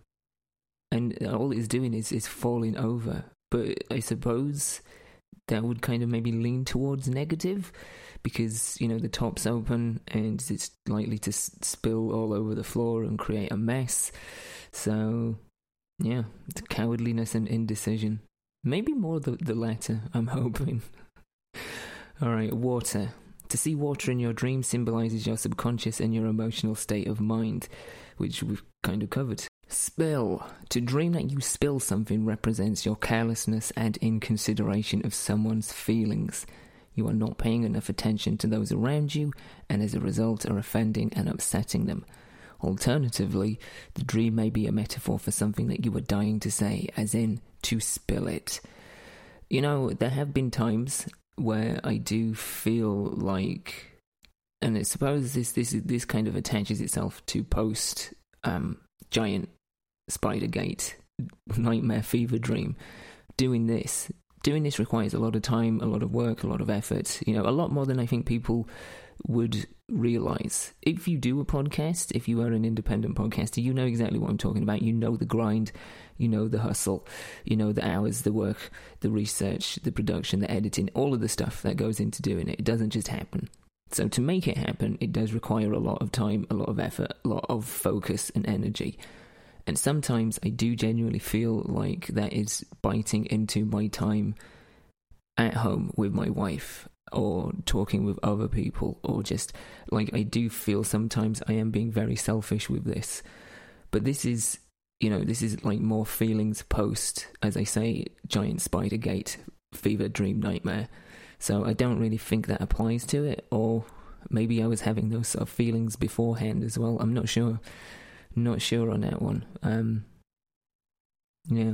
and all it's doing is, is falling over. But I suppose that would kind of maybe lean towards negative because you know the top's open and it's likely to spill all over the floor and create a mess. So, yeah, it's cowardliness and indecision. Maybe more the the latter. I'm [LAUGHS] hoping. all right, water. To see water in your dream symbolizes your subconscious and your emotional state of mind, which we've kind of covered. Spill. To dream that you spill something represents your carelessness and inconsideration of someone's feelings. You are not paying enough attention to those around you, and as a result, are offending and upsetting them. Alternatively, the dream may be a metaphor for something that you are dying to say, as in, to spill it. You know, there have been times where I do feel like, and I suppose this this this kind of attaches itself to post um, giant Spidergate nightmare fever dream. Doing this, doing this requires a lot of time, a lot of work, a lot of effort. You know, a lot more than I think people would realize. If you do a podcast, if you are an independent podcaster, you know exactly what I'm talking about. You know the grind, you know the hustle, you know the hours, the work, the research, the production, the editing, all of the stuff that goes into doing it. It doesn't just happen. So to make it happen, it does require a lot of time, a lot of effort, a lot of focus and energy. And sometimes I do genuinely feel like that is biting into my time at home with my wife or talking with other people or just like I do feel sometimes I am being very selfish with this. But this is you know, this is like more feelings post, as I say, giant spider gate, fever dream nightmare. So I don't really think that applies to it, or maybe I was having those sort of feelings beforehand as well. I'm not sure. Not sure on that one. Um, yeah.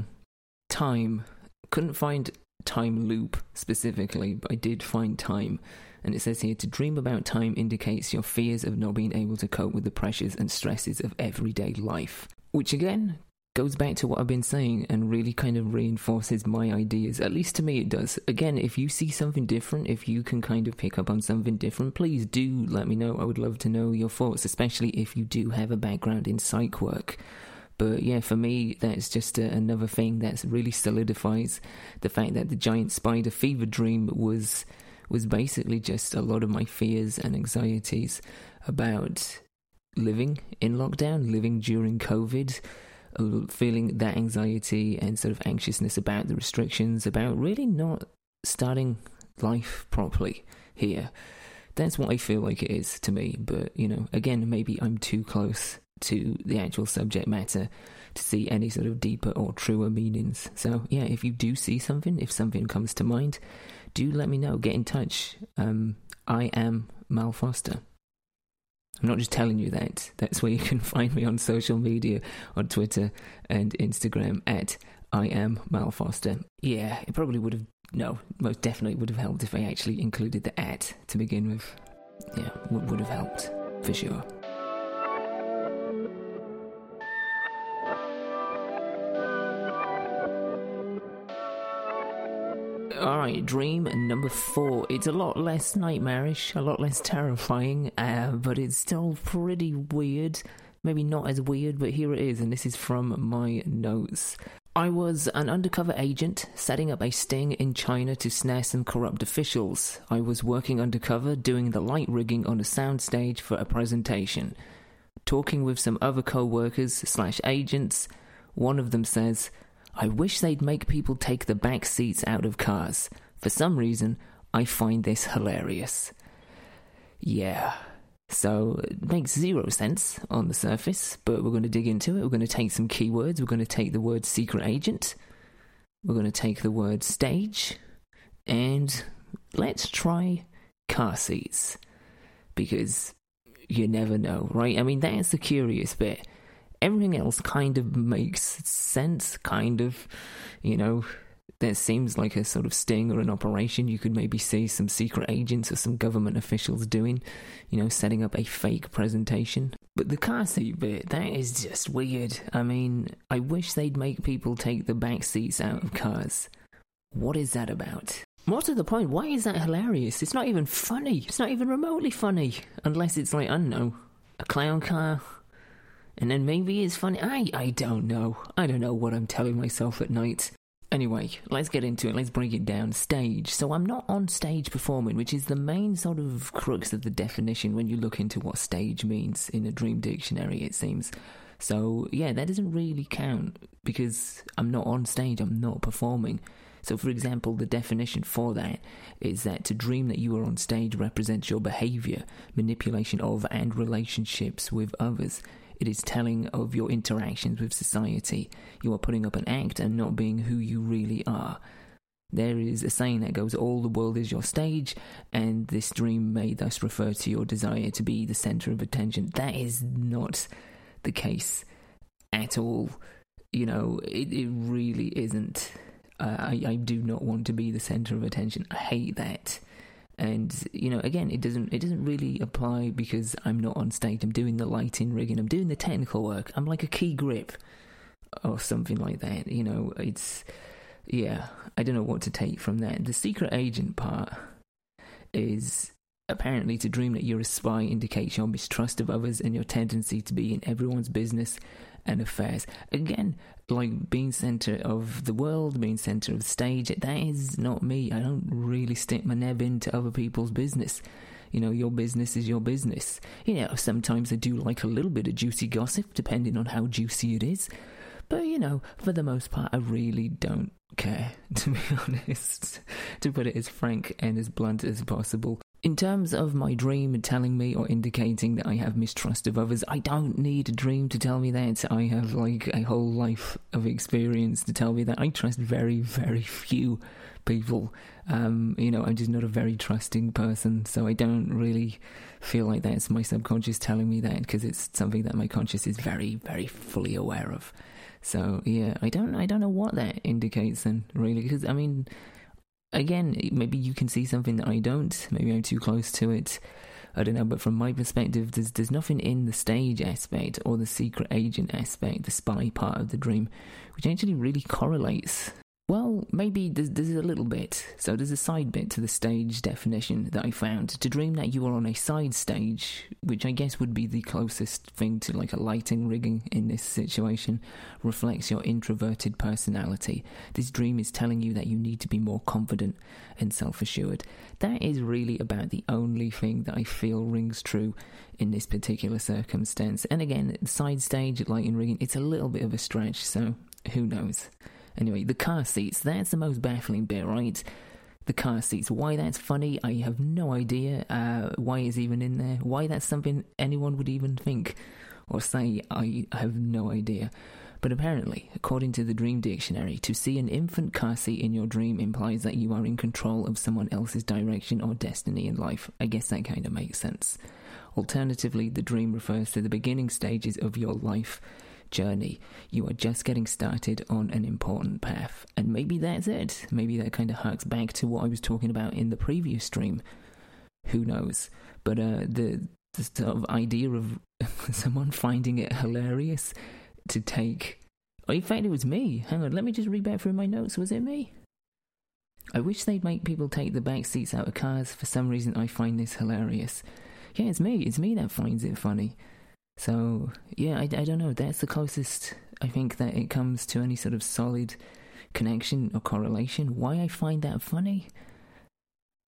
Time. Couldn't find time loop specifically, but I did find time. And it says here to dream about time indicates your fears of not being able to cope with the pressures and stresses of everyday life. Which again goes back to what I've been saying and really kind of reinforces my ideas. At least to me, it does. Again, if you see something different, if you can kind of pick up on something different, please do let me know. I would love to know your thoughts, especially if you do have a background in psych work. But yeah, for me, that's just a, another thing that really solidifies the fact that the giant spider fever dream was was basically just a lot of my fears and anxieties about living in lockdown, living during COVID, uh, feeling that anxiety and sort of anxiousness about the restrictions, about really not starting life properly here. That's what I feel like it is to me. But, you know, again, maybe I'm too close to the actual subject matter to see any sort of deeper or truer meanings. So, yeah, if you do see something, if something comes to mind, do let me know. Get in touch. Um, I am Mal Foster. I'm not just telling you that. That's where you can [LAUGHS] find me on social media, on Twitter and Instagram at I am Mal Foster. Yeah, it probably would have, no, most definitely would have helped if I actually included the at to begin with. Yeah, would, would have helped, for sure. Alright, dream number four. It's a lot less nightmarish, a lot less terrifying, uh, but it's still pretty weird. Maybe not as weird, but here it is, and this is from my notes. I was an undercover agent setting up a sting in China to snare some corrupt officials. I was working undercover doing the light rigging on a soundstage for a presentation. Talking with some other co workers slash agents, one of them says, I wish they'd make people take the back seats out of cars. For some reason, I find this hilarious. Yeah. So it makes zero sense on the surface, but we're going to dig into it. We're going to take some keywords. We're going to take the word secret agent. We're going to take the word stage. And let's try car seats. Because you never know, right? I mean, that's the curious bit everything else kind of makes sense, kind of, you know. There seems like a sort of sting or an operation you could maybe see some secret agents or some government officials doing, you know, setting up a fake presentation. But the car seat bit, that is just weird. I mean, I wish they'd make people take the back seats out of cars. What is that about? More to the point, why is that hilarious? It's not even funny. It's not even remotely funny. Unless it's like, I don't know, a clown car and then maybe it's funny. I I don't know. I don't know what I'm telling myself at night. Anyway, let's get into it. Let's break it down. Stage. So I'm not on stage performing, which is the main sort of crux of the definition when you look into what stage means in a dream dictionary, it seems. So yeah, that doesn't really count because I'm not on stage, I'm not performing. So, for example, the definition for that is that to dream that you are on stage represents your behavior, manipulation of, and relationships with others. It is telling of your interactions with society. You are putting up an act and not being who you really are. There is a saying that goes, All the world is your stage, and this dream may thus refer to your desire to be the center of attention. That is not the case at all. You know, it, it really isn't. Uh, I, I do not want to be the center of attention. I hate that. And you know, again, it doesn't it doesn't really apply because I'm not on stage. I'm doing the lighting rigging. I'm doing the technical work. I'm like a key grip or something like that. You know, it's yeah, I don't know what to take from that. The secret agent part is apparently to dream that you're a spy indicates your mistrust of others and your tendency to be in everyone's business and affairs. Again, like being center of the world, being center of the stage, that is not me. I don't really stick my neb into other people's business. You know, your business is your business. You know, sometimes I do like a little bit of juicy gossip, depending on how juicy it is. But, you know, for the most part, I really don't care, [LAUGHS] to be honest, to put it as frank and as blunt as possible. In terms of my dream telling me or indicating that I have mistrust of others, I don't need a dream to tell me that. I have like a whole life of experience to tell me that I trust very, very few people. Um, you know, I'm just not a very trusting person, so I don't really feel like that's my subconscious telling me that because it's something that my conscious is very, very fully aware of. So yeah, I don't, I don't know what that indicates then really, because I mean again, maybe you can see something that I don't. Maybe I'm too close to it. I don't know, but from my perspective, there's there's nothing in the stage aspect or the secret agent aspect, the spy part of the dream, which actually really correlates well, maybe there's, there's, a little bit. So there's a side bit to the stage definition that I found. To dream that you are on a side stage, which I guess would be the closest thing to like a lighting rigging in this situation, reflects your introverted personality. This dream is telling you that you need to be more confident and self assured. That is really about the only thing that I feel rings true in this particular circumstance. And again, side stage, lighting rigging, it's a little bit of a stretch, so who knows? Anyway, the car seats, that's the most baffling bit, right? The car seats. Why that's funny, I have no idea. Uh, why it's even in there. Why that's something anyone would even think or say, I have no idea. But apparently, according to the Dream Dictionary, to see an infant car seat in your dream implies that you are in control of someone else's direction or destiny in life. I guess that kind of makes sense. Alternatively, the dream refers to the beginning stages of your life journey. You are just getting started on an important path. And maybe that's it. Maybe that kind of harks back to what I was talking about in the previous stream. Who knows? But uh, the, the sort of idea of [LAUGHS] someone finding it hilarious to take. Oh, in fact, it was me. Hang on, let me just read back through my notes. Was it me? I wish they'd make people take the back seats out of cars. For some reason, I find this hilarious. Yeah, it's me. It's me that finds it funny. So, yeah, I, I don't know. That's the closest I think that it comes to any sort of solid connection or correlation. Why I find that funny?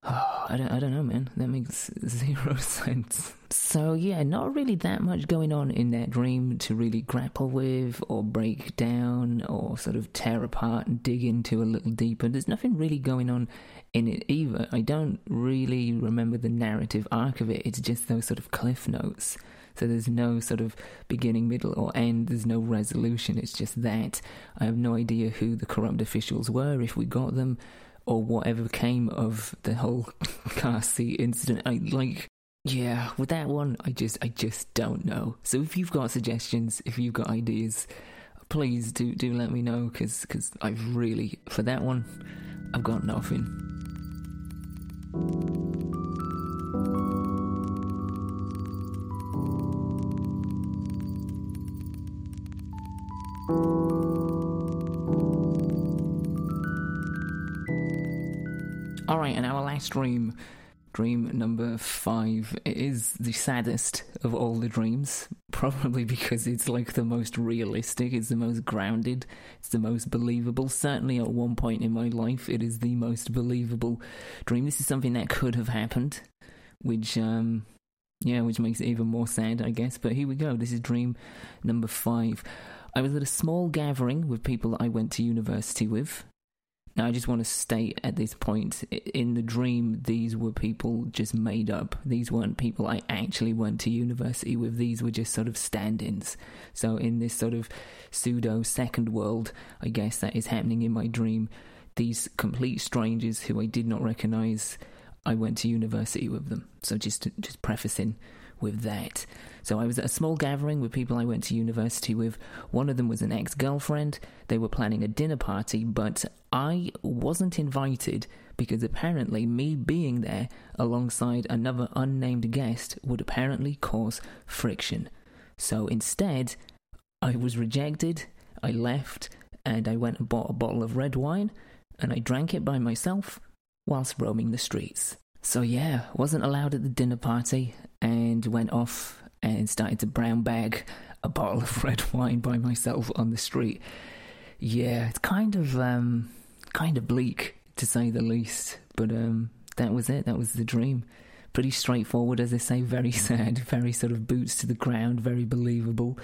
Oh, [SIGHS] I don't, I don't know, man. That makes [LAUGHS] zero [LAUGHS] sense. So, yeah, not really that much going on in that dream to really grapple with or break down or sort of tear apart and dig into a little deeper. There's nothing really going on in it either. I don't really remember the narrative arc of it, it's just those sort of cliff notes. So there's no sort of beginning, middle, or end. There's no resolution. It's just that. I have no idea who the corrupt officials were, if we got them, or whatever came of the whole [LAUGHS] car seat incident. I like. Yeah, with that one, I just, I just don't know. So if you've got suggestions, if you've got ideas, please do, do let me know, because, because I've really, for that one, I've got nothing. All right, and our last dream, dream number five, is the saddest of all the dreams. Probably because it's like the most realistic, it's the most grounded, it's the most believable. Certainly, at one point in my life, it is the most believable dream. This is something that could have happened, which um, yeah, which makes it even more sad, I guess. But here we go. This is dream number five. I was at a small gathering with people that I went to university with. Now, I just want to state at this point in the dream, these were people just made up. These weren't people I actually went to university with. These were just sort of stand ins. So, in this sort of pseudo second world, I guess that is happening in my dream, these complete strangers who I did not recognize, I went to university with them. So, just, just prefacing with that. So I was at a small gathering with people I went to university with. One of them was an ex girlfriend. They were planning a dinner party, but I wasn't invited because apparently me being there alongside another unnamed guest would apparently cause friction. So instead, I was rejected, I left, and I went and bought a bottle of red wine and I drank it by myself whilst roaming the streets. So yeah, wasn't allowed at the dinner party and went off and started to brown bag a bottle of [LAUGHS] red wine by myself on the street. Yeah, it's kind of um kind of bleak to say the least, but um that was it. That was the dream. Pretty straightforward, as I say, very [LAUGHS] sad, very sort of boots to the ground, very believable.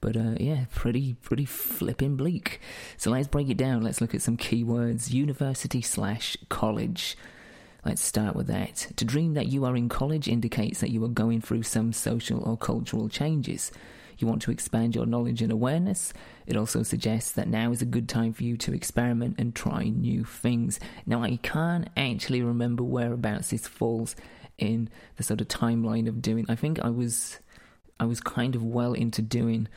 But uh, yeah, pretty pretty flipping bleak. So let's break it down. Let's look at some keywords: university slash college. Let's start with that. To dream that you are in college indicates that you are going through some social or cultural changes. You want to expand your knowledge and awareness. It also suggests that now is a good time for you to experiment and try new things. Now, I can't actually remember whereabouts this falls in the sort of timeline of doing. I think I was, I was kind of well into doing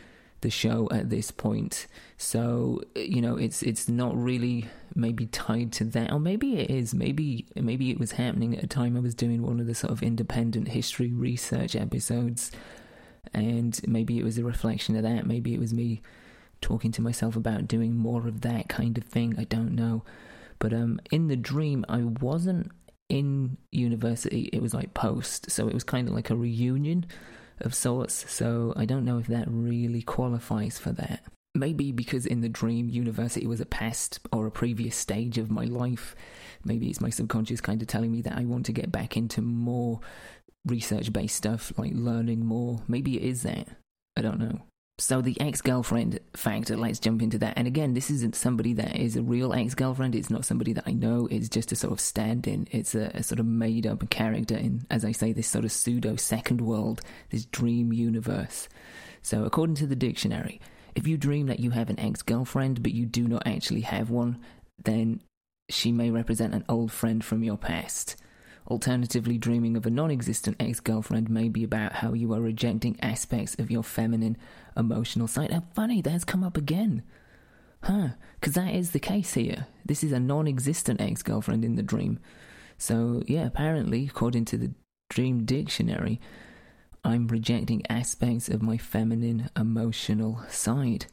the show at this point. So you know, it's it's not really maybe tied to that, or maybe it is. Maybe maybe it was happening at a time I was doing one of the sort of independent history research episodes, and maybe it was a reflection of that. Maybe it was me talking to myself about doing more of that kind of thing. I don't know, but um, in the dream, I wasn't in university. It was like post, so it was kind of like a reunion of sorts, so I don't know if that really qualifies for that. Maybe because in the dream, university was a past or a previous stage of my life. Maybe it's my subconscious kind of telling me that I want to get back into more research based stuff, like learning more. Maybe it is that. I don't know. So the ex-girlfriend factor, let's jump into that. And again, this isn't somebody that is a real ex-girlfriend. It's not somebody that I know. It's just a sort of stand-in. It's a, a sort of made-up character in, as I say, this sort of pseudo second world, this dream universe. So according to the dictionary, if you dream that you have an ex-girlfriend but you do not actually have one, then she may represent an old friend from your past. Alternatively, dreaming of a non existent ex girlfriend may be about how you are rejecting aspects of your feminine emotional side. How funny, that's come up again. Huh, because that is the case here. This is a non existent ex girlfriend in the dream. So, yeah, apparently, according to the dream dictionary, I'm rejecting aspects of my feminine emotional side.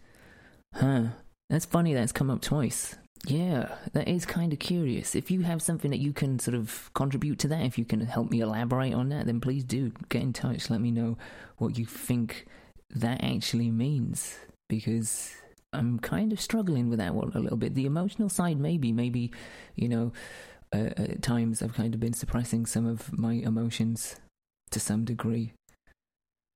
Huh, that's funny that's come up twice. Yeah, that is kind of curious. If you have something that you can sort of contribute to that, if you can help me elaborate on that, then please do get in touch. Let me know what you think that actually means because I'm kind of struggling with that one a little bit. The emotional side, maybe, maybe, you know, uh, at times I've kind of been suppressing some of my emotions to some degree.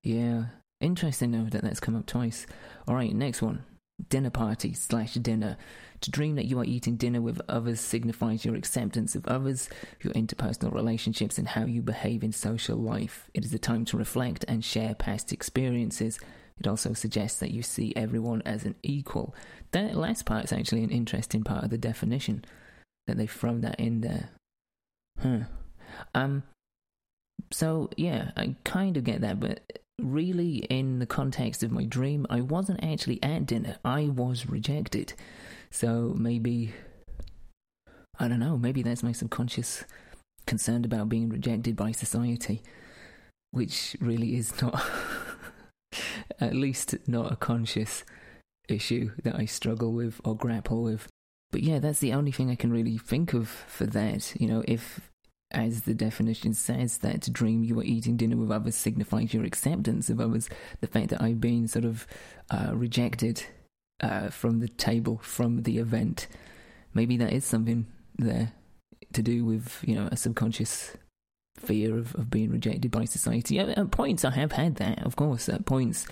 Yeah, interesting though that that's come up twice. All right, next one dinner party slash dinner. To dream that you are eating dinner with others signifies your acceptance of others, your interpersonal relationships, and how you behave in social life. It is a time to reflect and share past experiences. It also suggests that you see everyone as an equal. That last part is actually an interesting part of the definition that they've thrown that in there. Huh. Um. So yeah, I kind of get that, but really, in the context of my dream, I wasn't actually at dinner. I was rejected. So maybe, I don't know, maybe that's my subconscious concerned about being rejected by society, which really is not, [LAUGHS] at least not a conscious issue that I struggle with or grapple with. But yeah, that's the only thing I can really think of for that. You know, if, as the definition says, that to dream you are eating dinner with others signifies your acceptance of others, the fact that I've been sort of uh, rejected uh, from the table, from the event. Maybe that is something there to do with, you know, a subconscious fear of, of being rejected by society. At, at points, I have had that, of course. At points,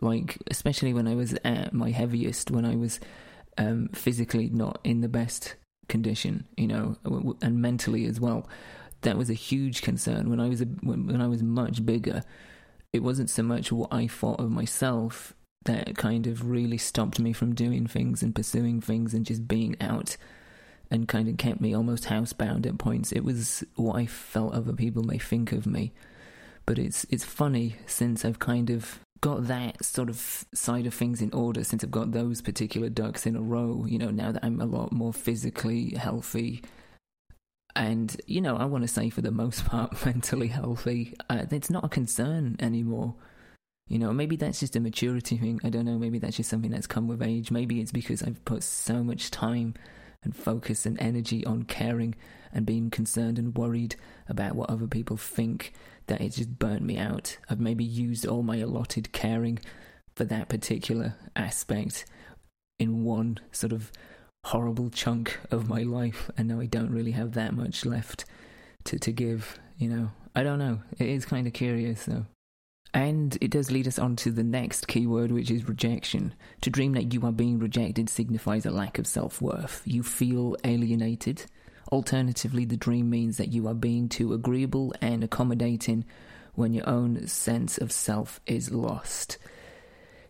like, especially when I was at my heaviest, when I was um, physically not in the best condition, you know, and mentally as well. That was a huge concern when I was a, when I was much bigger. It wasn't so much what I thought of myself that kind of really stopped me from doing things and pursuing things and just being out and kind of kept me almost housebound at points. It was what I felt other people may think of me. But it's it's funny since I've kind of got that sort of side of things in order, since I've got those particular ducks in a row, you know, now that I'm a lot more physically healthy and, you know, I want to say for the most [LAUGHS] part, mentally healthy, uh, it's not a concern anymore. You know, maybe that's just a maturity thing. I don't know. Maybe that's just something that's come with age. Maybe it's because I've put so much time and focus and energy on caring and being concerned and worried about what other people think that it just burnt me out. I've maybe used all my allotted caring for that particular aspect in one sort of horrible chunk of my life, and now I don't really have that much left to, to give, you know. I don't know. It is kind of curious, though. And it does lead us on to the next keyword, which is rejection. To dream that you are being rejected signifies a lack of self worth. You feel alienated. Alternatively, the dream means that you are being too agreeable and accommodating when your own sense of self is lost.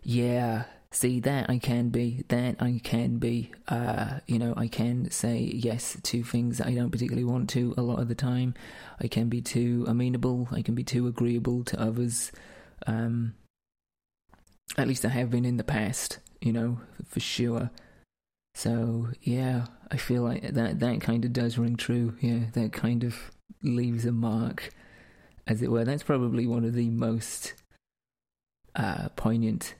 Yeah, see, that I can be, that I can be. Uh, you know, I can say yes to things that I don't particularly want to a lot of the time. I can be too amenable, I can be too agreeable to others. Um, at least I have been in the past, you know, for sure. So yeah, I feel like that that kind of does ring true. Yeah, that kind of leaves a mark, as it were. That's probably one of the most uh, poignant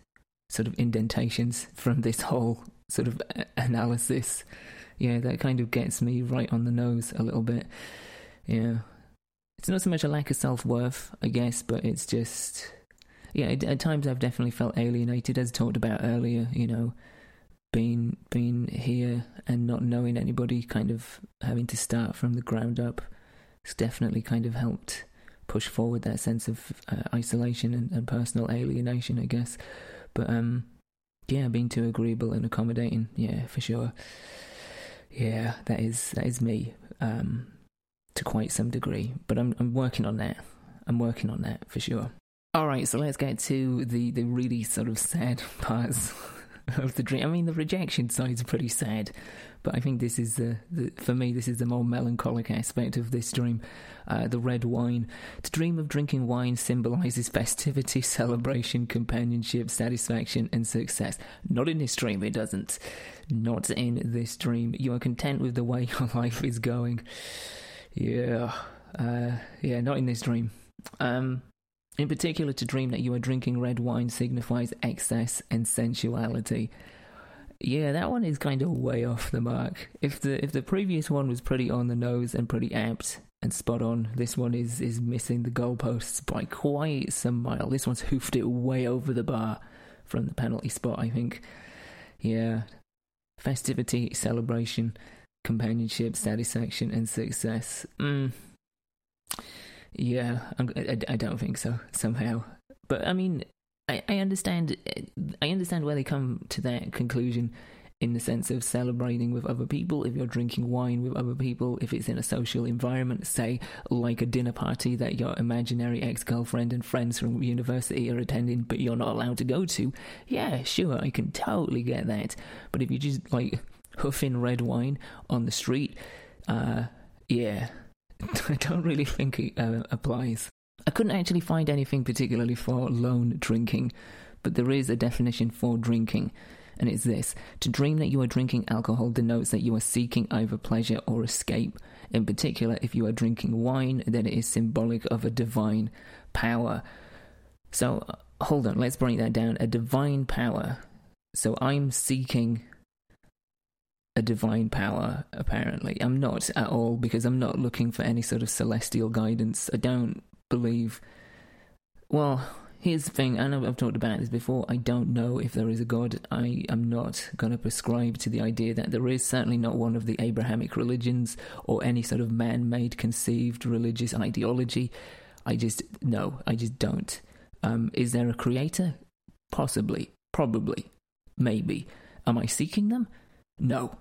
sort of indentations from this whole sort of analysis. Yeah, that kind of gets me right on the nose a little bit. Yeah, it's not so much a lack of self worth, I guess, but it's just yeah, at times I've definitely felt alienated, as talked about earlier. You know, being being here and not knowing anybody, kind of having to start from the ground up, it's definitely kind of helped push forward that sense of uh, isolation and, and, personal alienation, I guess. But um, yeah, being too agreeable and accommodating, yeah, for sure. Yeah, that is that is me um, to quite some degree, but I'm I'm working on that. I'm working on that for sure. All right, so let's get to the, the really sort of sad [LAUGHS] parts [LAUGHS] of the dream. I mean, the rejection side's pretty sad, but I think this is the, the for me this is the more melancholic aspect of this dream. Uh, the red wine. To dream of drinking wine symbolizes festivity, [LAUGHS] celebration, companionship, satisfaction, and success. Not in this dream, it doesn't. Not in this dream. You are content with the way [LAUGHS] your life is going. Yeah, uh, yeah, not in this dream. Um, in particular, to dream that you are drinking red wine signifies excess and sensuality. Yeah, that one is kind of way off the mark. If the if the previous one was pretty on the nose and pretty apt and spot on, this one is is missing the goalposts by quite some mile. This one's hoofed it way over the bar from the penalty spot. I think. Yeah, festivity, celebration, companionship, satisfaction, and success. Mm. Yeah, I, I don't think so. Somehow, but I mean, I, I understand. I understand where they come to that conclusion, in the sense of celebrating with other people. If you're drinking wine with other people, if it's in a social environment, say like a dinner party that your imaginary ex-girlfriend and friends from university are attending, but you're not allowed to go to. Yeah, sure, I can totally get that. But if you just like huffing red wine on the street, uh, yeah, [LAUGHS] I don't really think it uh, applies. I couldn't actually find anything particularly for lone drinking, but there is a definition for drinking, and it's this To dream that you are drinking alcohol denotes that you are seeking either pleasure or escape. In particular, if you are drinking wine, then it is symbolic of a divine power. So, uh, hold on, let's break that down. A divine power. So, I'm seeking a divine power, apparently. I'm not at all, because I'm not looking for any sort of celestial guidance. I don't believe. Well, here's the thing know I've talked about this before. I don't know if there is a God. I am not going to prescribe to the idea that there is, certainly not one of the Abrahamic religions or any sort of man made conceived religious ideology. I just, no, I just don't. Um, is there a creator? Possibly. Probably. Maybe. Am I seeking them? No.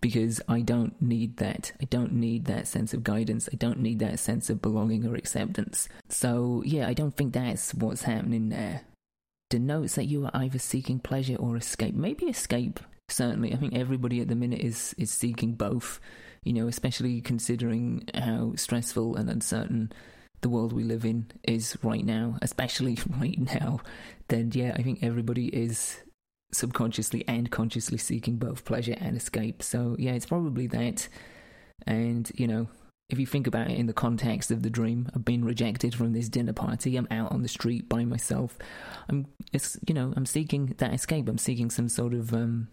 because I don't need that. I don't need that sense of guidance. I don't need that sense of belonging or acceptance. So, yeah, I don't think that's what's happening there. Denotes that you are either seeking pleasure or escape. Maybe escape, certainly. I think everybody at the minute is, is seeking both, you know, especially considering how stressful and uncertain the world we live in is right now, especially [LAUGHS] right now. Then, yeah, I think everybody is subconsciously and consciously seeking both pleasure and escape. So, yeah, it's probably that. And, you know, if you think about it in the context of the dream, I've been rejected from this dinner party. I'm out on the street by myself. I'm, you know, I'm seeking that escape. I'm seeking some sort of, um,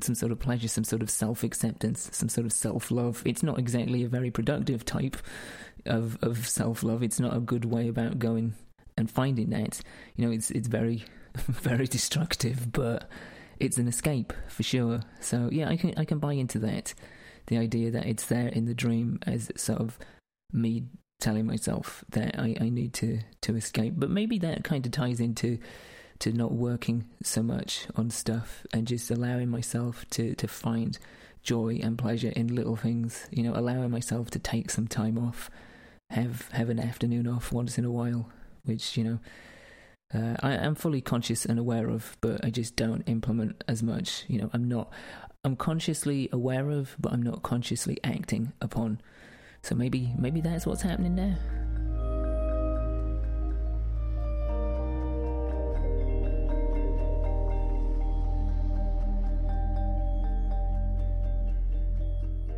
some sort of pleasure, some sort of self acceptance, some sort of self love. It's not exactly a very productive type of of self love. It's not a good way about going and finding that. You know, it's it's very [LAUGHS] very destructive, but it's an escape for sure. So yeah, I can I can buy into that. The idea that it's there in the dream as sort of me telling myself that I, I need to to escape. But maybe that kind of ties into to not working so much on stuff and just allowing myself to, to find joy and pleasure in little things. You know, allowing myself to take some time off, have have an afternoon off once in a while, which you know uh, I am fully conscious and aware of, but I just don't implement as much. You know, I'm not. I'm consciously aware of, but I'm not consciously acting upon. So maybe maybe that's what's happening there.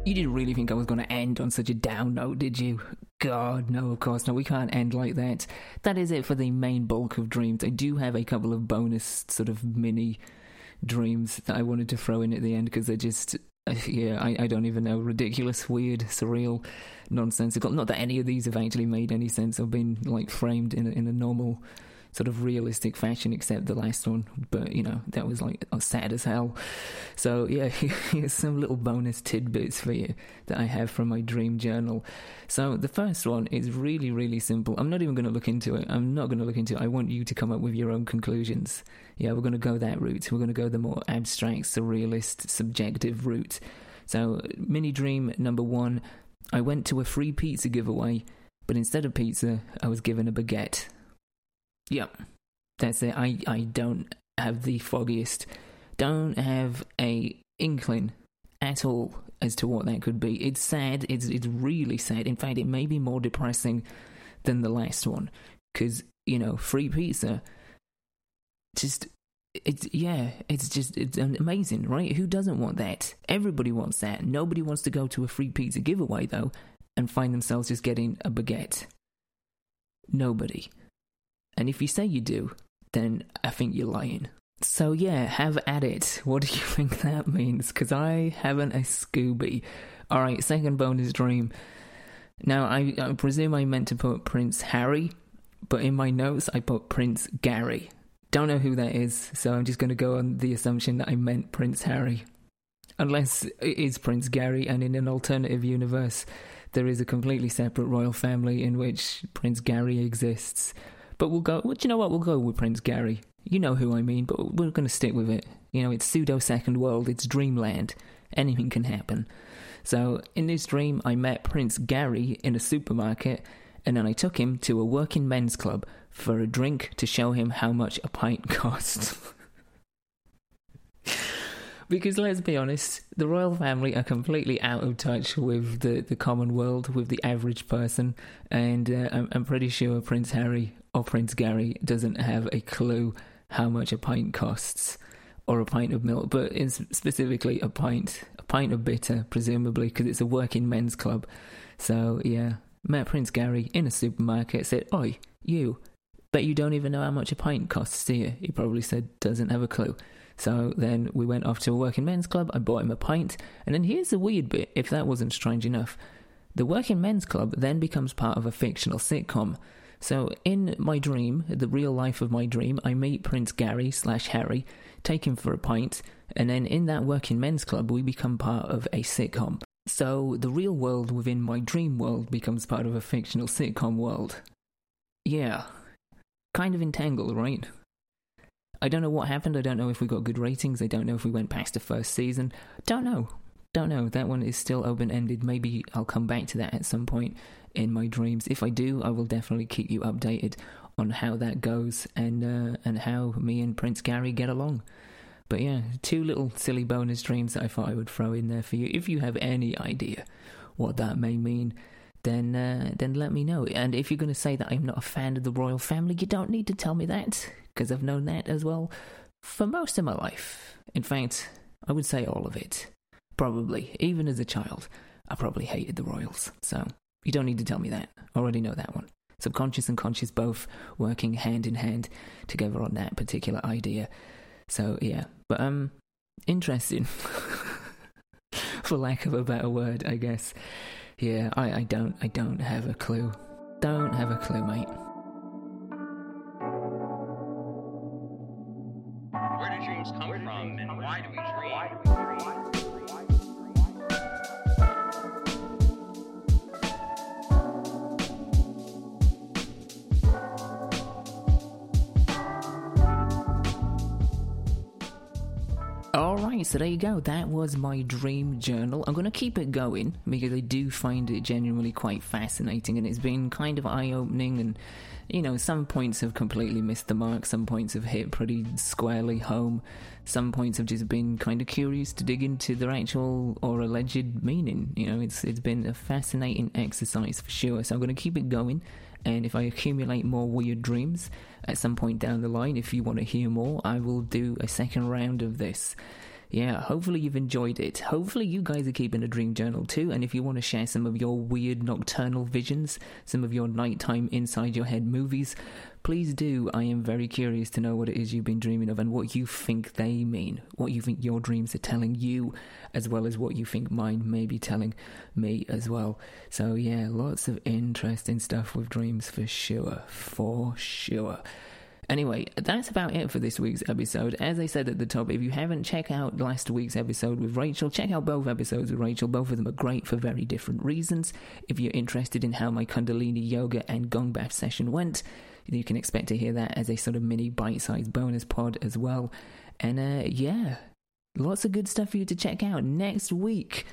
You didn't really think I was going to end on such a down note, did you? God, no, of course, no, we can't end like that. That is it for the main bulk of dreams. I do have a couple of bonus sort of mini dreams that I wanted to throw in at the end because they're just, uh, yeah, I, I don't even know, ridiculous, weird, surreal, nonsensical. Not that any of these have actually made any sense or been like framed in a, in a normal sort of realistic fashion, except the last one. But you know, that was like oh, sad as hell. So yeah, [LAUGHS] here's some little bonus tidbits for you that I have from my dream journal. So the first one is really, really simple. I'm not even going to look into it. I'm not going to look into it. I want you to come up with your own conclusions. Yeah, we're going to go that route. We're going to go the more abstract, surrealist, subjective route. So, mini dream number one I went to a free pizza giveaway, but instead of pizza, I was given a baguette. Yep. That's it. I, I don't have the foggiest, don't have a inkling at all as to what that could be. It's sad. It's it's really sad. In fact, it may be more depressing than the last one because you know, free pizza. Just it's yeah, it's just it's amazing, right? Who doesn't want that? Everybody wants that. Nobody wants to go to a free pizza giveaway though and find themselves just getting a baguette. Nobody. And if you say you do, then I think you're lying. So yeah, have at it. What do you [LAUGHS] think that means? Because I haven't a Scooby. Alright, second bonus dream. Now, I, I presume I meant to put Prince Harry, but in my notes I put Prince Gary. Don't know who that is, so I'm just going to go on the assumption that I meant Prince Harry. Unless it is Prince Gary, and in an alternative universe, there is a completely separate royal family in which Prince Gary exists. But we'll go. Well, do you know what? We'll go with Prince Gary. You know who I mean, but we're going to stick with it. You know, it's pseudo second world. It's dreamland. Anything can happen. So in this dream, I met Prince Gary in a supermarket, and then I took him to a working men's club for a drink to show him how much a pint [LAUGHS] costs. Because let's be honest, the royal family are completely out of touch with the, the common world, with the average person, and uh, I'm, I'm pretty sure Prince Harry or Prince Gary doesn't have a clue how much a pint costs or a pint of milk, but specifically a pint, a pint of bitter, presumably, because it's a working men's club. So yeah, met Prince Gary in a supermarket, said, "Oi, you, bet you don't even know how much a pint costs, do you?" He probably said, "Doesn't have a clue." So then we went off to a working men's club. I bought him a pint, and then here's the weird bit: if that wasn't strange enough, the working men's club then becomes part of a fictional sitcom. So in my dream, the real life of my dream, I meet Prince Gary slash Harry, take him for a pint, and then in that working men's club, we become part of a sitcom. So the real world within my dream world becomes part of a fictional sitcom world. Yeah. Kind of entangled, right? I don't know what happened. I don't know if we got good ratings. I don't know if we went past the first season. Don't know. don't know. That one is still open ended. Maybe I'll come back to that at some point in my dreams. If I do, I will definitely keep you updated on how that goes and uh, and how me and Prince Gary get along. But yeah, two little silly bonus dreams that I thought I would throw in there for you. If you have any idea what that may mean, then uh, then let me know. And if you're going to say that I'm not a fan of the royal family, you don't need to tell me that because I've known that as well for most of my life. In fact, I would say all of it. Probably, even as a child, I probably hated the royals. So you don't need to tell me that. I already know that one. Subconscious and conscious both working hand in hand together on that particular idea. So yeah, but um, interesting. [LAUGHS] For lack of a better word, I guess. Yeah, I, I don't I don't have a clue. Don't have a clue, mate. Alright, so there you go. That was my dream journal. I'm going to keep it going because I do find it genuinely quite fascinating and it's been kind of eye opening. And, you know, some points have completely missed the mark, some points have hit pretty squarely home, some points have just been kind of curious to dig into their actual or alleged meaning. You know, it's it's been a fascinating exercise for sure. So I'm going to keep it going. And if I accumulate more weird dreams at some point down the line, if you want to hear more, I will do a second round of this. Yeah, hopefully you've enjoyed it. Hopefully you guys are keeping a dream journal too. And if you want to share some of your weird nocturnal visions, some of your nighttime inside your head movies, please do. I am very curious to know what it is you've been dreaming of and what you think they mean, what you think your dreams are telling you, as well as what you think mine may be telling me as well. So, yeah, lots of interesting stuff with dreams for sure. For sure. Anyway, that's about it for this week's episode. As I said at the top, if you haven't checked out last week's episode with Rachel, check out both episodes with Rachel. Both of them are great for very different reasons. If you're interested in how my Kundalini yoga and gong bath session went, you can expect to hear that as a sort of mini bite sized bonus pod as well. And uh, yeah, lots of good stuff for you to check out. Next week,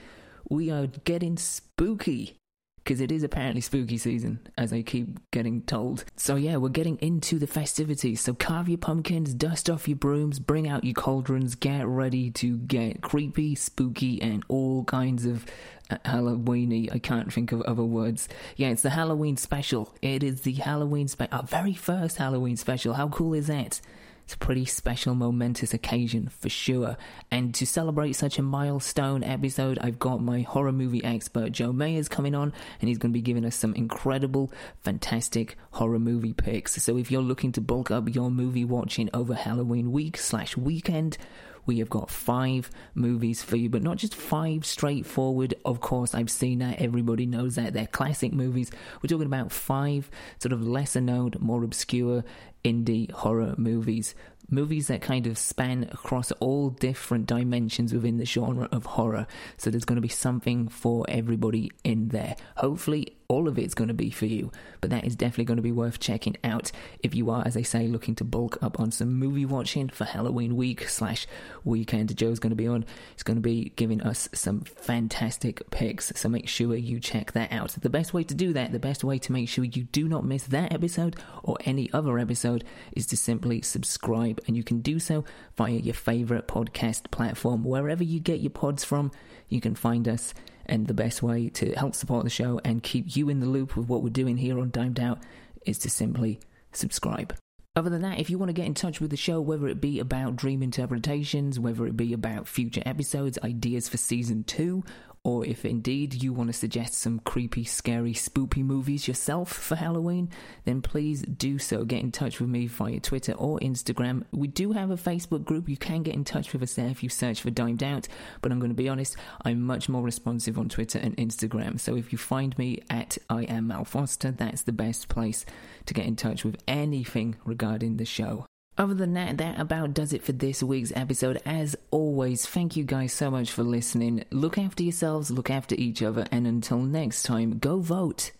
we are getting spooky because it is apparently spooky season, as I keep getting told. So, yeah, we're getting into the festivities. So, carve your pumpkins, dust off your brooms, bring out your cauldrons, get ready to get creepy, spooky, and all kinds of uh, Halloweeny. I can't think of other words. Yeah, it's the Halloween special. It is the Halloween special, our very first Halloween special. How cool is that? It's a pretty special, momentous occasion for sure. And to celebrate such a milestone episode, I've got my horror movie expert Joe Mayers coming on, and he's going to be giving us some incredible, fantastic horror movie picks. So if you're looking to bulk up your movie watching over Halloween week slash weekend, we have got five movies for you, but not just five straightforward. Of course, I've seen that. Everybody knows that. They're classic movies. We're talking about five sort of lesser known, more obscure indie horror movies. Movies that kind of span across all different dimensions within the genre of horror. So there's going to be something for everybody in there. Hopefully, all of it's going to be for you, but that is definitely going to be worth checking out if you are, as I say, looking to bulk up on some movie watching for Halloween week slash weekend. Joe's going to be on. He's going to be giving us some fantastic picks, so make sure you check that out. The best way to do that, the best way to make sure you do not miss that episode or any other episode, is to simply subscribe, and you can do so via your favorite podcast platform, wherever you get your pods from. You can find us and the best way to help support the show and keep you in the loop with what we're doing here on Dimed Out is to simply subscribe. Other than that, if you want to get in touch with the show, whether it be about dream interpretations, whether it be about future episodes, ideas for season two, or if indeed you want to suggest some creepy, scary, spoopy movies yourself for Halloween, then please do so. Get in touch with me via Twitter or Instagram. We do have a Facebook group. You can get in touch with us there if you search for Dimed Out, but I'm going to be honest, I'm much more responsive on Twitter and Instagram. So if you find me at I am Mal Foster, that's the best place to get in touch with anything regarding the show. Other than that, that about does it for this week's episode. As always, thank you guys so much for listening. Look after yourselves, look after each other, and until next time, go vote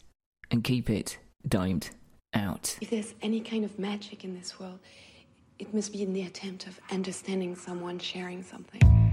and keep it dimed out. If there's any kind of magic in this world, it must be in the attempt of understanding someone, sharing something.